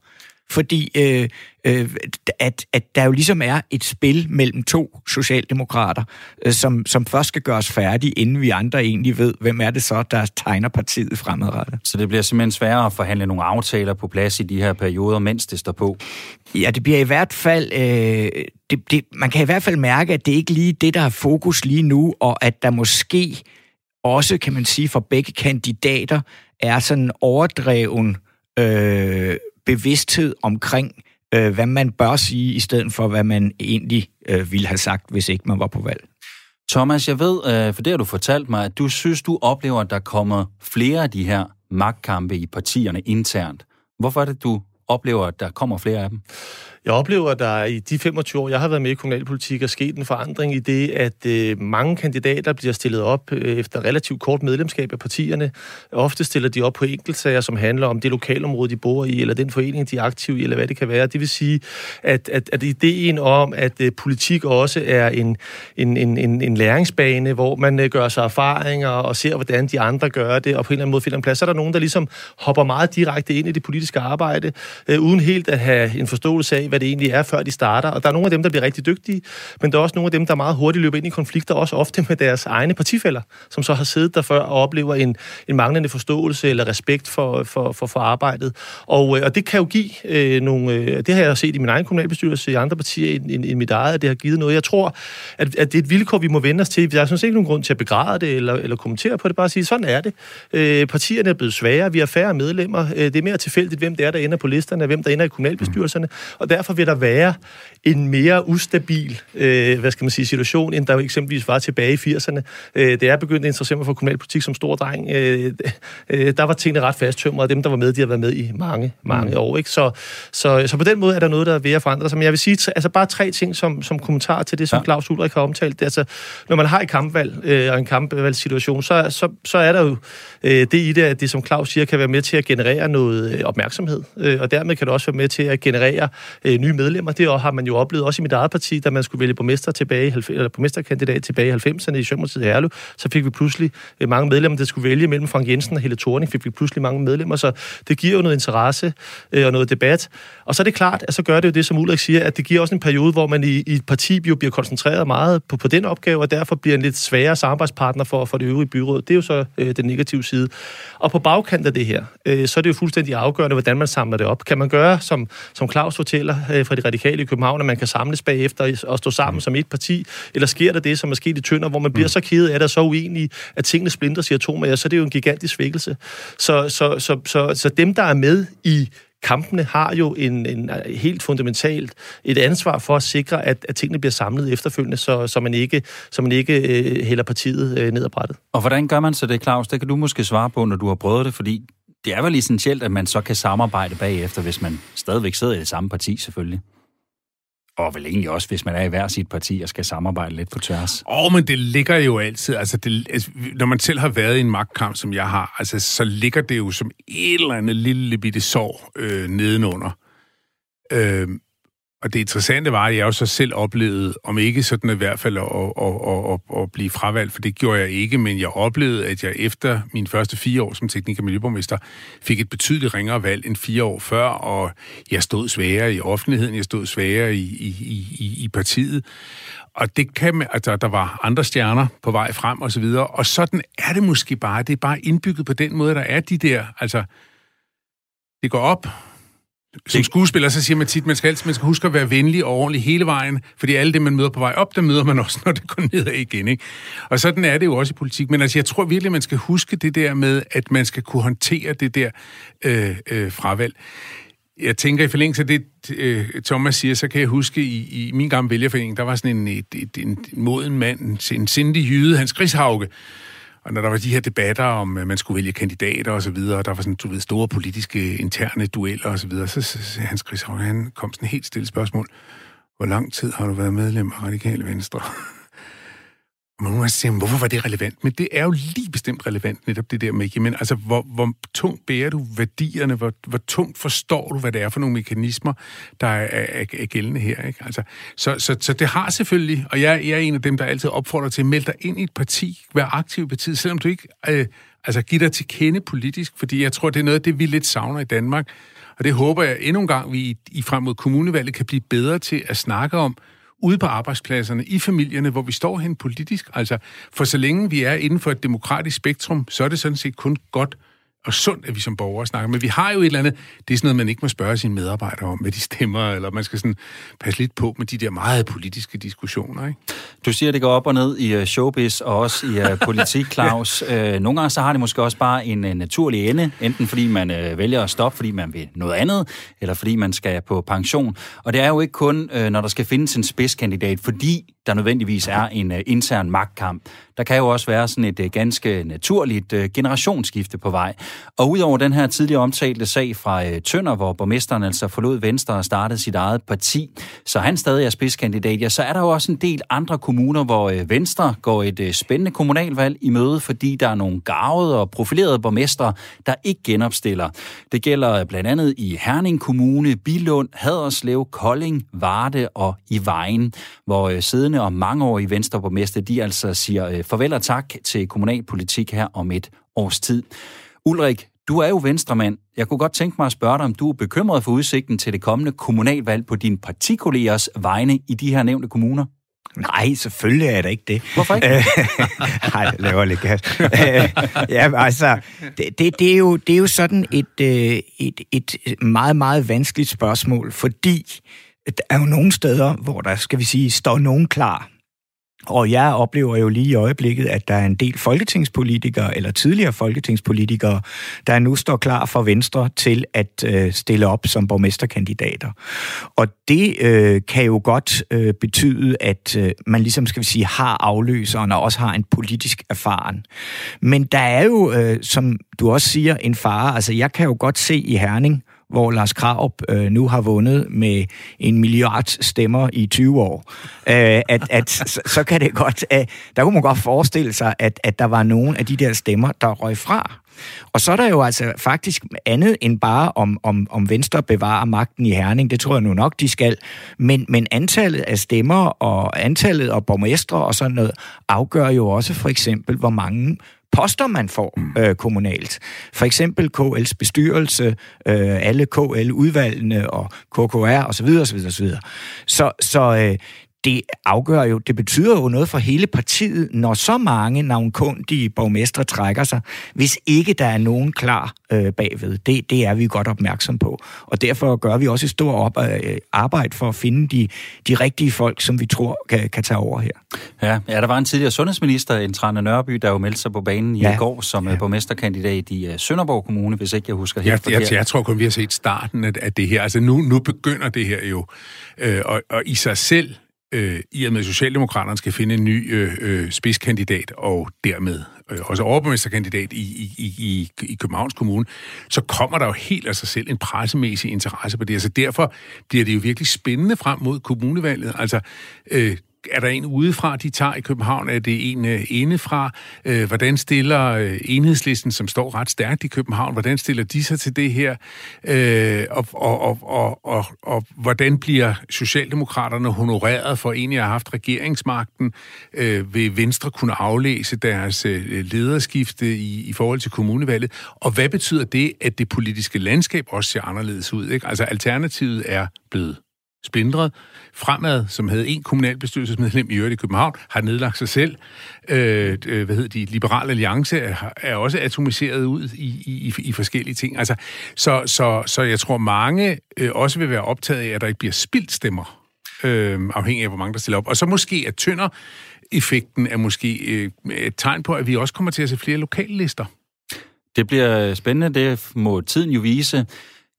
fordi øh, øh, at, at der jo ligesom er et spil mellem to socialdemokrater, øh, som, som først skal gøres færdige, inden vi andre egentlig ved, hvem er det så, der tegner partiet fremadrettet. Så det bliver simpelthen sværere at forhandle nogle aftaler på plads i de her perioder, mens det står på? Ja, det bliver i hvert fald... Øh, det, det, man kan i hvert fald mærke, at det ikke lige det, der er fokus lige nu, og at der måske også, kan man sige, for begge kandidater, er sådan overdreven øh, bevidsthed omkring, øh, hvad man bør sige, i stedet for, hvad man egentlig øh, ville have sagt, hvis ikke man var på valg. Thomas, jeg ved, øh, for det har du fortalt mig, at du synes, du oplever, at der kommer flere af de her magtkampe i partierne internt. Hvorfor er det, du oplever, at der kommer flere af dem? Jeg oplever, at der i de 25 år, jeg har været med i kommunalpolitik, er sket en forandring i det, at øh, mange kandidater bliver stillet op øh, efter relativt kort medlemskab af partierne. Ofte stiller de op på enkeltsager, som handler om det lokalområde, de bor i, eller den forening, de er aktive i, eller hvad det kan være. Det vil sige, at, at, at ideen om, at øh, politik også er en, en, en, en, en læringsbane, hvor man øh, gør sig erfaringer og ser, hvordan de andre gør det, og på en eller anden måde finder en plads, så er der nogen, der ligesom hopper meget direkte ind i det politiske arbejde, øh, uden helt at have en forståelse af, hvad det egentlig er, før de starter. Og der er nogle af dem, der bliver rigtig dygtige, men der er også nogle af dem, der meget hurtigt løber ind i konflikter, også ofte med deres egne partifælder, som så har siddet der før og oplever en, en manglende forståelse eller respekt for, for, for, for arbejdet. Og, øh, og det kan jo give øh, nogle... Øh, det har jeg set i min egen kommunalbestyrelse i andre partier end, end, end mit eget, at det har givet noget. Jeg tror, at, at det er et vilkår, vi må vende os til. Jeg synes ikke nogen grund til at begræde det eller, eller kommentere på det. Bare at sige, sådan er det. Øh, partierne er blevet sværere. Vi har færre medlemmer. Øh, det er mere tilfældigt, hvem det er, der ender på listerne, hvem der ender i kommunalbestyrelserne. Og derfor vil der være en mere ustabil øh, hvad skal man sige, situation, end der eksempelvis var tilbage i 80'erne. Øh, det er begyndt at interessere mig for kommunalpolitik som stor dreng. Øh, øh, der var tingene ret fasttømret, og dem, der var med, de har været med i mange, mange mm. år. Ikke? Så, så, så på den måde er der noget, der er ved at forandre sig. Men jeg vil sige altså bare tre ting som, som kommentar til det, som ja. Claus Ulrik har omtalt. Det, altså, når man har et kampvalg øh, og en kampvalgssituation, så, så, så er der jo øh, det i det, at det, som Claus siger, kan være med til at generere noget øh, opmærksomhed. Øh, og dermed kan det også være med til at generere øh, Øh, nye medlemmer. Det har man jo oplevet også i mit eget parti, da man skulle vælge borgmester tilbage, eller borgmesterkandidat tilbage i 90'erne i Sjømmertid Herlev, så fik vi pludselig øh, mange medlemmer, der skulle vælge mellem Frank Jensen og Helle Thorning, fik vi pludselig mange medlemmer, så det giver jo noget interesse øh, og noget debat. Og så er det klart, at så gør det jo det, som Ulrik siger, at det giver også en periode, hvor man i, i et parti jo bliver koncentreret meget på, på den opgave, og derfor bliver en lidt sværere samarbejdspartner for, for det øvrige byråd. Det er jo så øh, den negative side. Og på bagkant af det her, øh, så er det jo fuldstændig afgørende, hvordan man samler det op. Kan man gøre, som, som Claus fortæller øh, fra de radikale i København, at man kan samles bagefter og stå sammen mm. som et parti, eller sker der det, som er sket i Tønder, hvor man bliver mm. så ked af det, så uenig, at tingene splinter sig atomer, ja, så er det jo en gigantisk svækkelse. Så, så, så, så, så dem, der er med i kampene har jo en, en helt fundamentalt et ansvar for at sikre, at, at tingene bliver samlet efterfølgende, så, så man ikke, så man ikke øh, hælder partiet øh, ned ad brættet. Og hvordan gør man så det, Claus? Det kan du måske svare på, når du har prøvet det, fordi det er vel essentielt, at man så kan samarbejde bagefter, hvis man stadigvæk sidder i det samme parti, selvfølgelig. Og vel egentlig også, hvis man er i hver sit parti og skal samarbejde lidt på tværs. Åh, oh, men det ligger jo altid, altså, det, altså når man selv har været i en magtkamp, som jeg har, altså så ligger det jo som et eller andet lille bitte sår øh, nedenunder. Øh, og det interessante var, at jeg også selv oplevede, om ikke sådan i hvert fald at, at, at, at blive fravalgt, for det gjorde jeg ikke, men jeg oplevede, at jeg efter mine første fire år som teknik- og miljøborgmester fik et betydeligt ringere valg end fire år før, og jeg stod sværere i offentligheden, jeg stod sværere i, i, i, i partiet. Og det kan man, altså, der var andre stjerner på vej frem og så videre, og sådan er det måske bare. Det er bare indbygget på den måde, der er de der, altså, det går op, som skuespiller, så siger man tit, man skal, altid, man skal huske at være venlig og ordentlig hele vejen, fordi alle det, man møder på vej op, der møder man også, når det går nedad igen. Ikke? Og sådan er det jo også i politik. Men altså, jeg tror virkelig, man skal huske det der med, at man skal kunne håndtere det der øh, øh, fravalg. Jeg tænker i forlængelse af det, øh, Thomas siger, så kan jeg huske, i, i min gamle vælgerforening, der var sådan en, et, et, en, en moden mand, en, en sindig jyde, Hans Grishauge, og når der var de her debatter om, at man skulle vælge kandidater og så videre, og der var sådan, du ved, store politiske interne dueller og så videre, så, så, så Hans Christian, han kom sådan helt stille spørgsmål. Hvor lang tid har du været medlem af Radikale Venstre? Man må sige, hvorfor var det relevant? Men det er jo lige bestemt relevant, netop det der med, jamen, altså, hvor, hvor tungt bærer du værdierne? Hvor, hvor tungt forstår du, hvad det er for nogle mekanismer, der er, er, er gældende her? Ikke? Altså, så, så, så det har selvfølgelig, og jeg, jeg er en af dem, der altid opfordrer til at melde dig ind i et parti, vær aktiv i partiet, selvom du ikke øh, altså, giver dig til kende politisk, fordi jeg tror, det er noget af det, vi lidt savner i Danmark. Og det håber jeg endnu en gang, vi i, i frem mod kommunevalget kan blive bedre til at snakke om, ude på arbejdspladserne, i familierne, hvor vi står hen politisk. Altså, for så længe vi er inden for et demokratisk spektrum, så er det sådan set kun godt og sundt, at vi som borgere snakker. Men vi har jo et eller andet, det er sådan noget, man ikke må spørge sine medarbejdere om, hvad de stemmer, eller man skal sådan passe lidt på med de der meget politiske diskussioner. Ikke? Du siger, at det går op og ned i øh, showbiz og også i uh, politik, (laughs) Claus. ja. uh, nogle gange så har det måske også bare en naturlig ende, enten fordi man vælger at stoppe, fordi man vil noget andet, eller fordi man skal på pension. Og det er jo ikke kun, når der skal findes en spidskandidat, fordi der nødvendigvis er en intern magtkamp. Der kan jo også være sådan et ganske naturligt generationsskifte på vej. Og udover den her tidligere omtalte sag fra øh, Tønder, hvor borgmesteren altså forlod Venstre og startede sit eget parti, så han stadig er spidskandidat, ja, så er der jo også en del andre kommuner, hvor øh, Venstre går et øh, spændende kommunalvalg i møde, fordi der er nogle garvede og profilerede borgmestre, der ikke genopstiller. Det gælder blandt andet i Herning Kommune, Bilund, Haderslev, Kolding, Varde og i Vejen, hvor uh, siddende og mangeårige Venstreborgmester, de altså siger uh, farvel og tak til kommunalpolitik her om et års tid. Ulrik, du er jo venstremand. Jeg kunne godt tænke mig at spørge dig, om du er bekymret for udsigten til det kommende kommunalvalg på dine partikollegers vegne i de her nævnte kommuner? Nej, selvfølgelig er det ikke det. Hvorfor ikke? (laughs) Nej, jeg laver lidt gas. (laughs) ja, altså, det, det, det, er jo, det er jo sådan et, et, et meget, meget vanskeligt spørgsmål, fordi der er jo nogle steder, hvor der, skal vi sige, står nogen klar. Og jeg oplever jo lige i øjeblikket, at der er en del folketingspolitikere, eller tidligere folketingspolitikere, der nu står klar for Venstre til at øh, stille op som borgmesterkandidater. Og det øh, kan jo godt øh, betyde, at øh, man ligesom, skal vi sige, har afløseren og også har en politisk erfaren. Men der er jo, øh, som du også siger, en fare. Altså, jeg kan jo godt se i Herning, hvor Lars Kraup øh, nu har vundet med en milliard stemmer i 20 år, øh, at, at så, så kan det godt, øh, der kunne man godt forestille sig, at, at der var nogen af de der stemmer, der røg fra. Og så er der jo altså faktisk andet end bare om, om, om Venstre bevarer magten i Herning, det tror jeg nu nok, de skal, men, men antallet af stemmer og antallet af borgmestre og sådan noget afgør jo også for eksempel, hvor mange poster, man får øh, kommunalt. For eksempel KL's bestyrelse, øh, alle KL-udvalgene og KKR osv. osv., osv. Så, så øh, det afgør jo, det betyder jo noget for hele partiet, når så mange navnkundige borgmestre trækker sig, hvis ikke der er nogen klar øh, bagved. Det, det er vi godt opmærksom på. Og derfor gør vi også et stort op, øh, arbejde for at finde de, de rigtige folk, som vi tror kan, kan tage over her. Ja, ja, der var en tidligere sundhedsminister, en Trane Nørby, der jo meldte sig på banen ja. i går som ja. borgmesterkandidat i uh, Sønderborg Kommune, hvis ikke jeg husker helt ja, forkert. Jeg, jeg tror kun, vi har set starten af, af det her. Altså nu, nu begynder det her jo, øh, og, og i sig selv øh, i og med, at Socialdemokraterne skal finde en ny øh, øh, spidskandidat, og dermed øh, også overborgmesterkandidat i, i, i, i Københavns Kommune, så kommer der jo helt af sig selv en pressemæssig interesse på det. Altså derfor bliver det jo virkelig spændende frem mod kommunevalget. Altså, øh, er der en udefra, de tager i København? Er det en øh, indefra? Øh, hvordan stiller øh, enhedslisten, som står ret stærkt i København, hvordan stiller de sig til det her? Og, og, og, og, og, og hvordan bliver Socialdemokraterne honoreret for egentlig at have haft regeringsmagten? Vil Venstre kunne aflæse deres lederskifte i, i forhold til kommunevalget? Og hvad betyder det, at det politiske landskab også ser anderledes ud? Ikke? Altså alternativet er blevet splindret. Fremad, som havde en kommunalbestyrelsesmedlem i øvrigt i København, har nedlagt sig selv. Øh, øh, hvad hedder de? Liberale Alliance er, er også atomiseret ud i, i, i forskellige ting. Altså, så, så, så jeg tror, mange øh, også vil være optaget af, at der ikke bliver spildt stemmer, øh, afhængig af, hvor mange der stiller op. Og så måske at tønder effekten er måske øh, et tegn på, at vi også kommer til at se flere lokallister. Det bliver spændende, det må tiden jo vise.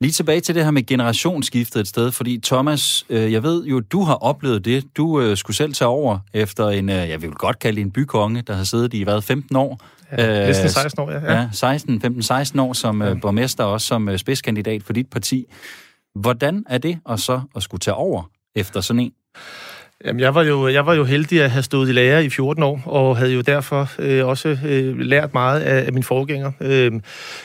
Lige tilbage til det her med generationsskiftet et sted, fordi Thomas, øh, jeg ved jo, du har oplevet det. Du øh, skulle selv tage over efter en, øh, jeg vil godt kalde det en bykonge, der har siddet i, hvad, 15 år? Ja, næsten 16 år, ja. Ja, 16, 15-16 år som ja. borgmester, også som spidskandidat for dit parti. Hvordan er det og så at skulle tage over efter sådan en? Jamen, jeg var, jo, jeg var jo heldig at have stået i lære i 14 år, og havde jo derfor øh, også øh, lært meget af, af mine forgængere. Øh,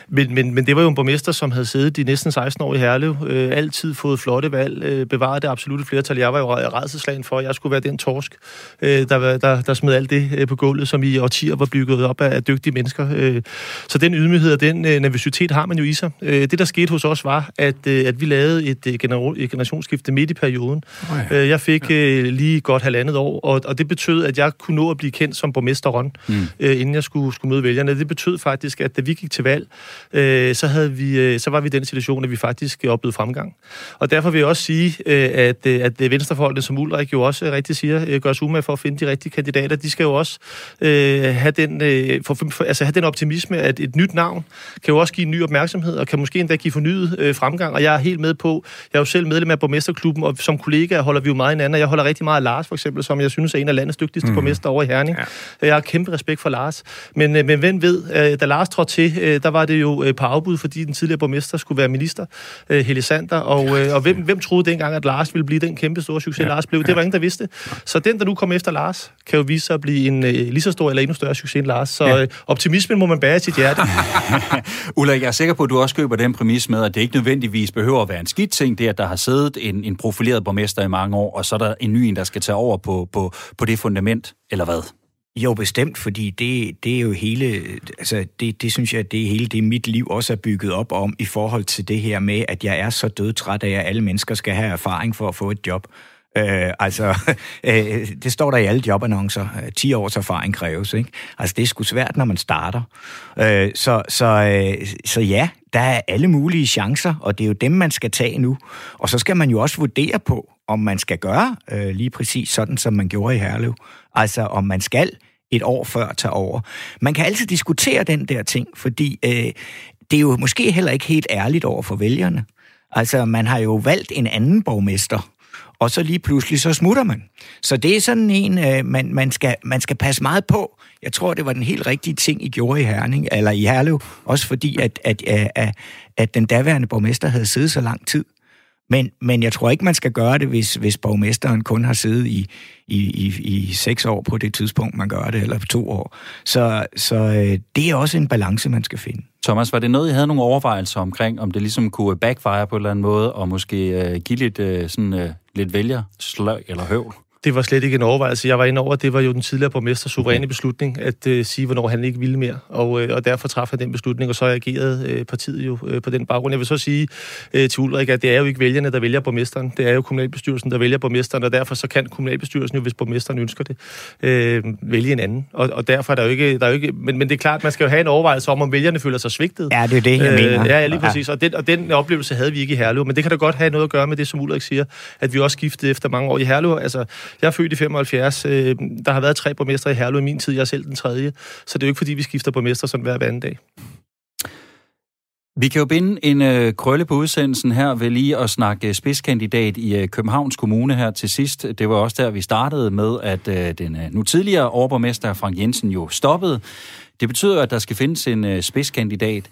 men, men, men det var jo en borgmester, som havde siddet de næsten 16 år i Herlev, øh, altid fået flotte valg, øh, bevaret det absolute flertal. Jeg var jo redselslagen for, at jeg skulle være den torsk, øh, der, der, der smed alt det øh, på gulvet, som i årtier var bygget op af, af dygtige mennesker. Øh, så den ydmyghed og den øh, nervøsitet har man jo i sig. Øh, det, der skete hos os, var, at, øh, at vi lavede et, øh, et generationsskifte midt i perioden. Oh ja. øh, jeg fik øh, lige godt halvandet år, og, og det betød, at jeg kunne nå at blive kendt som borgmesteren, mm. øh, inden jeg skulle, skulle møde vælgerne. Det betød faktisk, at da vi gik til valg, øh, så, havde vi, øh, så var vi i den situation, at vi faktisk oplevede fremgang. Og derfor vil jeg også sige, øh, at, øh, at venstrefolkene, som Ulrik jo også rigtig siger, øh, gør sig umage for at finde de rigtige kandidater. De skal jo også øh, have, den, øh, for, for, altså have den optimisme, at et nyt navn kan jo også give ny opmærksomhed, og kan måske endda give fornyet øh, fremgang. Og jeg er helt med på, jeg er jo selv medlem af borgmesterklubben, og som kollega holder vi jo meget hinanden, og jeg holder rigtig meget af Lars, for eksempel, som jeg synes er en af landets dygtigste mm. borgmester over i Herning. Ja. Jeg har kæmpe respekt for Lars. Men, øh, men hvem ved, øh, da Lars trådte til, øh, der var det jo på afbud, fordi den tidligere borgmester skulle være minister, Helle Sander, og, og hvem, hvem troede dengang, at Lars ville blive den kæmpe store succes, ja. Lars blev? Det var ingen, der vidste. Så den, der nu kommer efter Lars, kan jo vise sig at blive en lige så stor eller endnu større succes end Lars. Så ja. optimismen må man bære i sit hjerte. (laughs) Ulla, jeg er sikker på, at du også køber den præmis med, at det ikke nødvendigvis behøver at være en skidt ting, det at der har siddet en, en profileret borgmester i mange år, og så er der en ny der skal tage over på, på, på det fundament, eller hvad? Jo, bestemt, fordi det, det er jo hele, altså det, det synes jeg, det er hele det, mit liv også er bygget op om i forhold til det her med, at jeg er så dødtræt af, at alle mennesker skal have erfaring for at få et job. Øh, altså, (laughs) øh, det står der i alle jobannoncer. Øh, 10 års erfaring kræves, ikke? Altså, det er sgu svært, når man starter. Øh, så, så, øh, så ja, der er alle mulige chancer, og det er jo dem, man skal tage nu. Og så skal man jo også vurdere på, om man skal gøre øh, lige præcis sådan, som man gjorde i Herlev. Altså, om man skal et år før tage over. Man kan altid diskutere den der ting, fordi øh, det er jo måske heller ikke helt ærligt over for vælgerne. Altså, man har jo valgt en anden borgmester, og så lige pludselig så smutter man. Så det er sådan en, øh, man, man, skal, man skal passe meget på. Jeg tror, det var den helt rigtige ting, I gjorde i Herning, eller i Herlev, også fordi, at, at, øh, at, at den daværende borgmester havde siddet så lang tid. Men, men jeg tror ikke, man skal gøre det, hvis, hvis borgmesteren kun har siddet i, i, i, i seks år på det tidspunkt, man gør det, eller på to år. Så, så øh, det er også en balance, man skal finde. Thomas, var det noget, I havde nogle overvejelser omkring, om det ligesom kunne backfire på en eller anden måde, og måske øh, give lidt, øh, sådan, øh, lidt vælger, sløg eller høvl? Det var slet ikke en overvejelse. Jeg var inde over, det var jo den tidligere borgmesters suveræne beslutning at uh, sige, hvornår han ikke ville mere. Og, uh, og derfor træffede han den beslutning, og så agerede uh, partiet jo uh, på den baggrund. Jeg vil så sige uh, til Ulrik, at det er jo ikke vælgerne, der vælger borgmesteren. Det er jo kommunalbestyrelsen, der vælger borgmesteren, og derfor så kan kommunalbestyrelsen jo, hvis borgmesteren ønsker det, uh, vælge en anden. Og, og derfor er der jo ikke... Der er jo ikke men, men det er klart, man skal jo have en overvejelse om, om vælgerne føler sig svigtet. Ja, det er det, jeg uh, mener. Ja, lige præcis. Og den, og den oplevelse havde vi ikke i Herlev. Men det kan da godt have noget at gøre med det, som Ulrik siger, at vi også skiftede efter mange år i Herlev. Altså, jeg er født i 75 Øh, der har været tre borgmestre i Herlev i min tid. Jeg er selv den tredje. Så det er jo ikke, fordi vi skifter borgmester sådan hver anden dag. Vi kan jo binde en øh, krølle på udsendelsen her ved lige at snakke øh, spidskandidat i øh, Københavns Kommune her til sidst. Det var også der, vi startede med, at øh, den øh, nu tidligere overborgmester Frank Jensen jo stoppede. Det betyder, at der skal findes en øh, spidskandidat.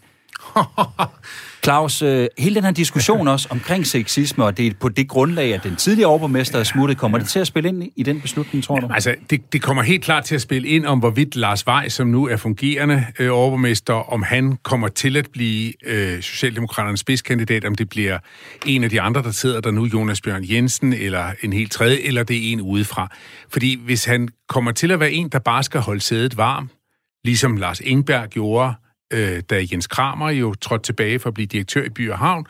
(laughs) Claus, øh, hele den her diskussion også omkring sexisme, og det er på det grundlag, at den tidligere overborgmester er smuttet, kommer det til at spille ind i den beslutning, tror du? Altså, det, det kommer helt klart til at spille ind om, hvorvidt Lars Vej, som nu er fungerende øh, overborgmester, om han kommer til at blive øh, Socialdemokraternes spidskandidat, om det bliver en af de andre, der sidder der nu, Jonas Bjørn Jensen, eller en helt tredje, eller det er en udefra. Fordi hvis han kommer til at være en, der bare skal holde sædet varm, ligesom Lars Ingberg gjorde øh, da Jens Kramer jo trådte tilbage for at blive direktør i By og Havn,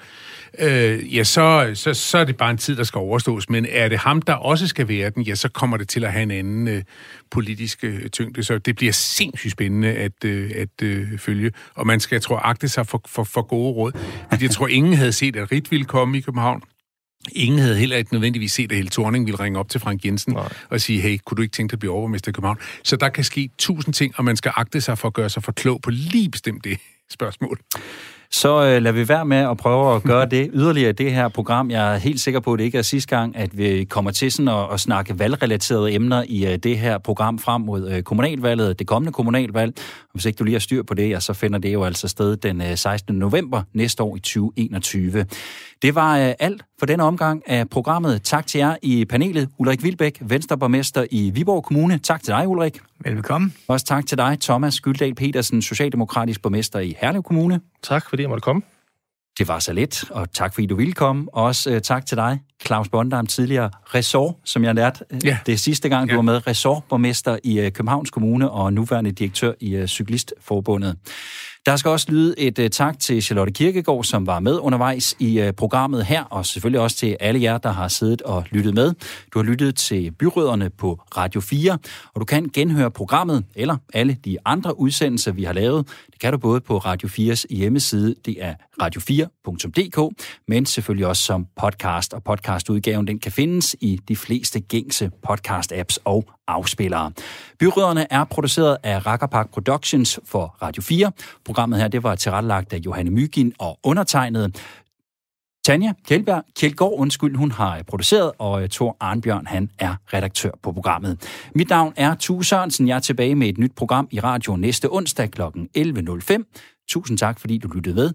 øh, ja, så, så, så er det bare en tid, der skal overstås. Men er det ham, der også skal være den, ja, så kommer det til at have en anden øh, politisk øh, tyngde. Så det bliver sindssygt spændende at, øh, at øh, følge. Og man skal, jeg tror, agte sig for, for, for gode råd. Fordi jeg tror, ingen havde set, at Rit ville komme i København. Ingen havde heller ikke nødvendigvis set, at Helle Thorning ville ringe op til Frank Jensen Nej. og sige, hey, kunne du ikke tænke dig at blive overborgmester i København? Så der kan ske tusind ting, og man skal agte sig for at gøre sig for klog på lige bestemt det (laughs) spørgsmål så øh, lad vi være med at prøve at gøre det yderligere i det her program. Jeg er helt sikker på, at det ikke er sidste gang, at vi kommer til sådan at, at snakke valgrelaterede emner i øh, det her program frem mod øh, kommunalvalget, det kommende kommunalvalg. Og hvis ikke du lige har styr på det, ja, så finder det jo altså sted den øh, 16. november næste år i 2021. Det var øh, alt for denne omgang af programmet. Tak til jer i panelet. Ulrik Vilbæk, Venstreborgmester i Viborg Kommune. Tak til dig, Ulrik. Velbekomme. Også tak til dig, Thomas Gyldal Petersen, Socialdemokratisk borgmester i Herlev Kommune. Tak, fordi jeg måtte komme. Det var så let, og tak fordi du ville komme. Og også uh, tak til dig, Claus Bondam, tidligere ressort, som jeg lærte uh, ja. det sidste gang, du ja. var med, ressortborgmester i uh, Københavns Kommune og nuværende direktør i uh, Cyklistforbundet. Der skal også lyde et uh, tak til Charlotte Kirkegaard, som var med undervejs i uh, programmet her, og selvfølgelig også til alle jer, der har siddet og lyttet med. Du har lyttet til Byrødderne på Radio 4, og du kan genhøre programmet eller alle de andre udsendelser, vi har lavet. Det kan du både på Radio 4's hjemmeside, det er radio4.dk, men selvfølgelig også som podcast, og podcastudgaven den kan findes i de fleste gængse podcast-apps og afspillere. Byrødderne er produceret af Rackerpark Productions for Radio 4. Programmet her det var tilrettelagt af Johanne Mygin og undertegnet. Tanja Kjeldberg, Kjeldgaard, undskyld, hun har øh, produceret, og øh, Thor Arnbjørn, han er redaktør på programmet. Mit navn er Tue Sørensen. Jeg er tilbage med et nyt program i radio næste onsdag kl. 11.05. Tusind tak, fordi du lyttede med.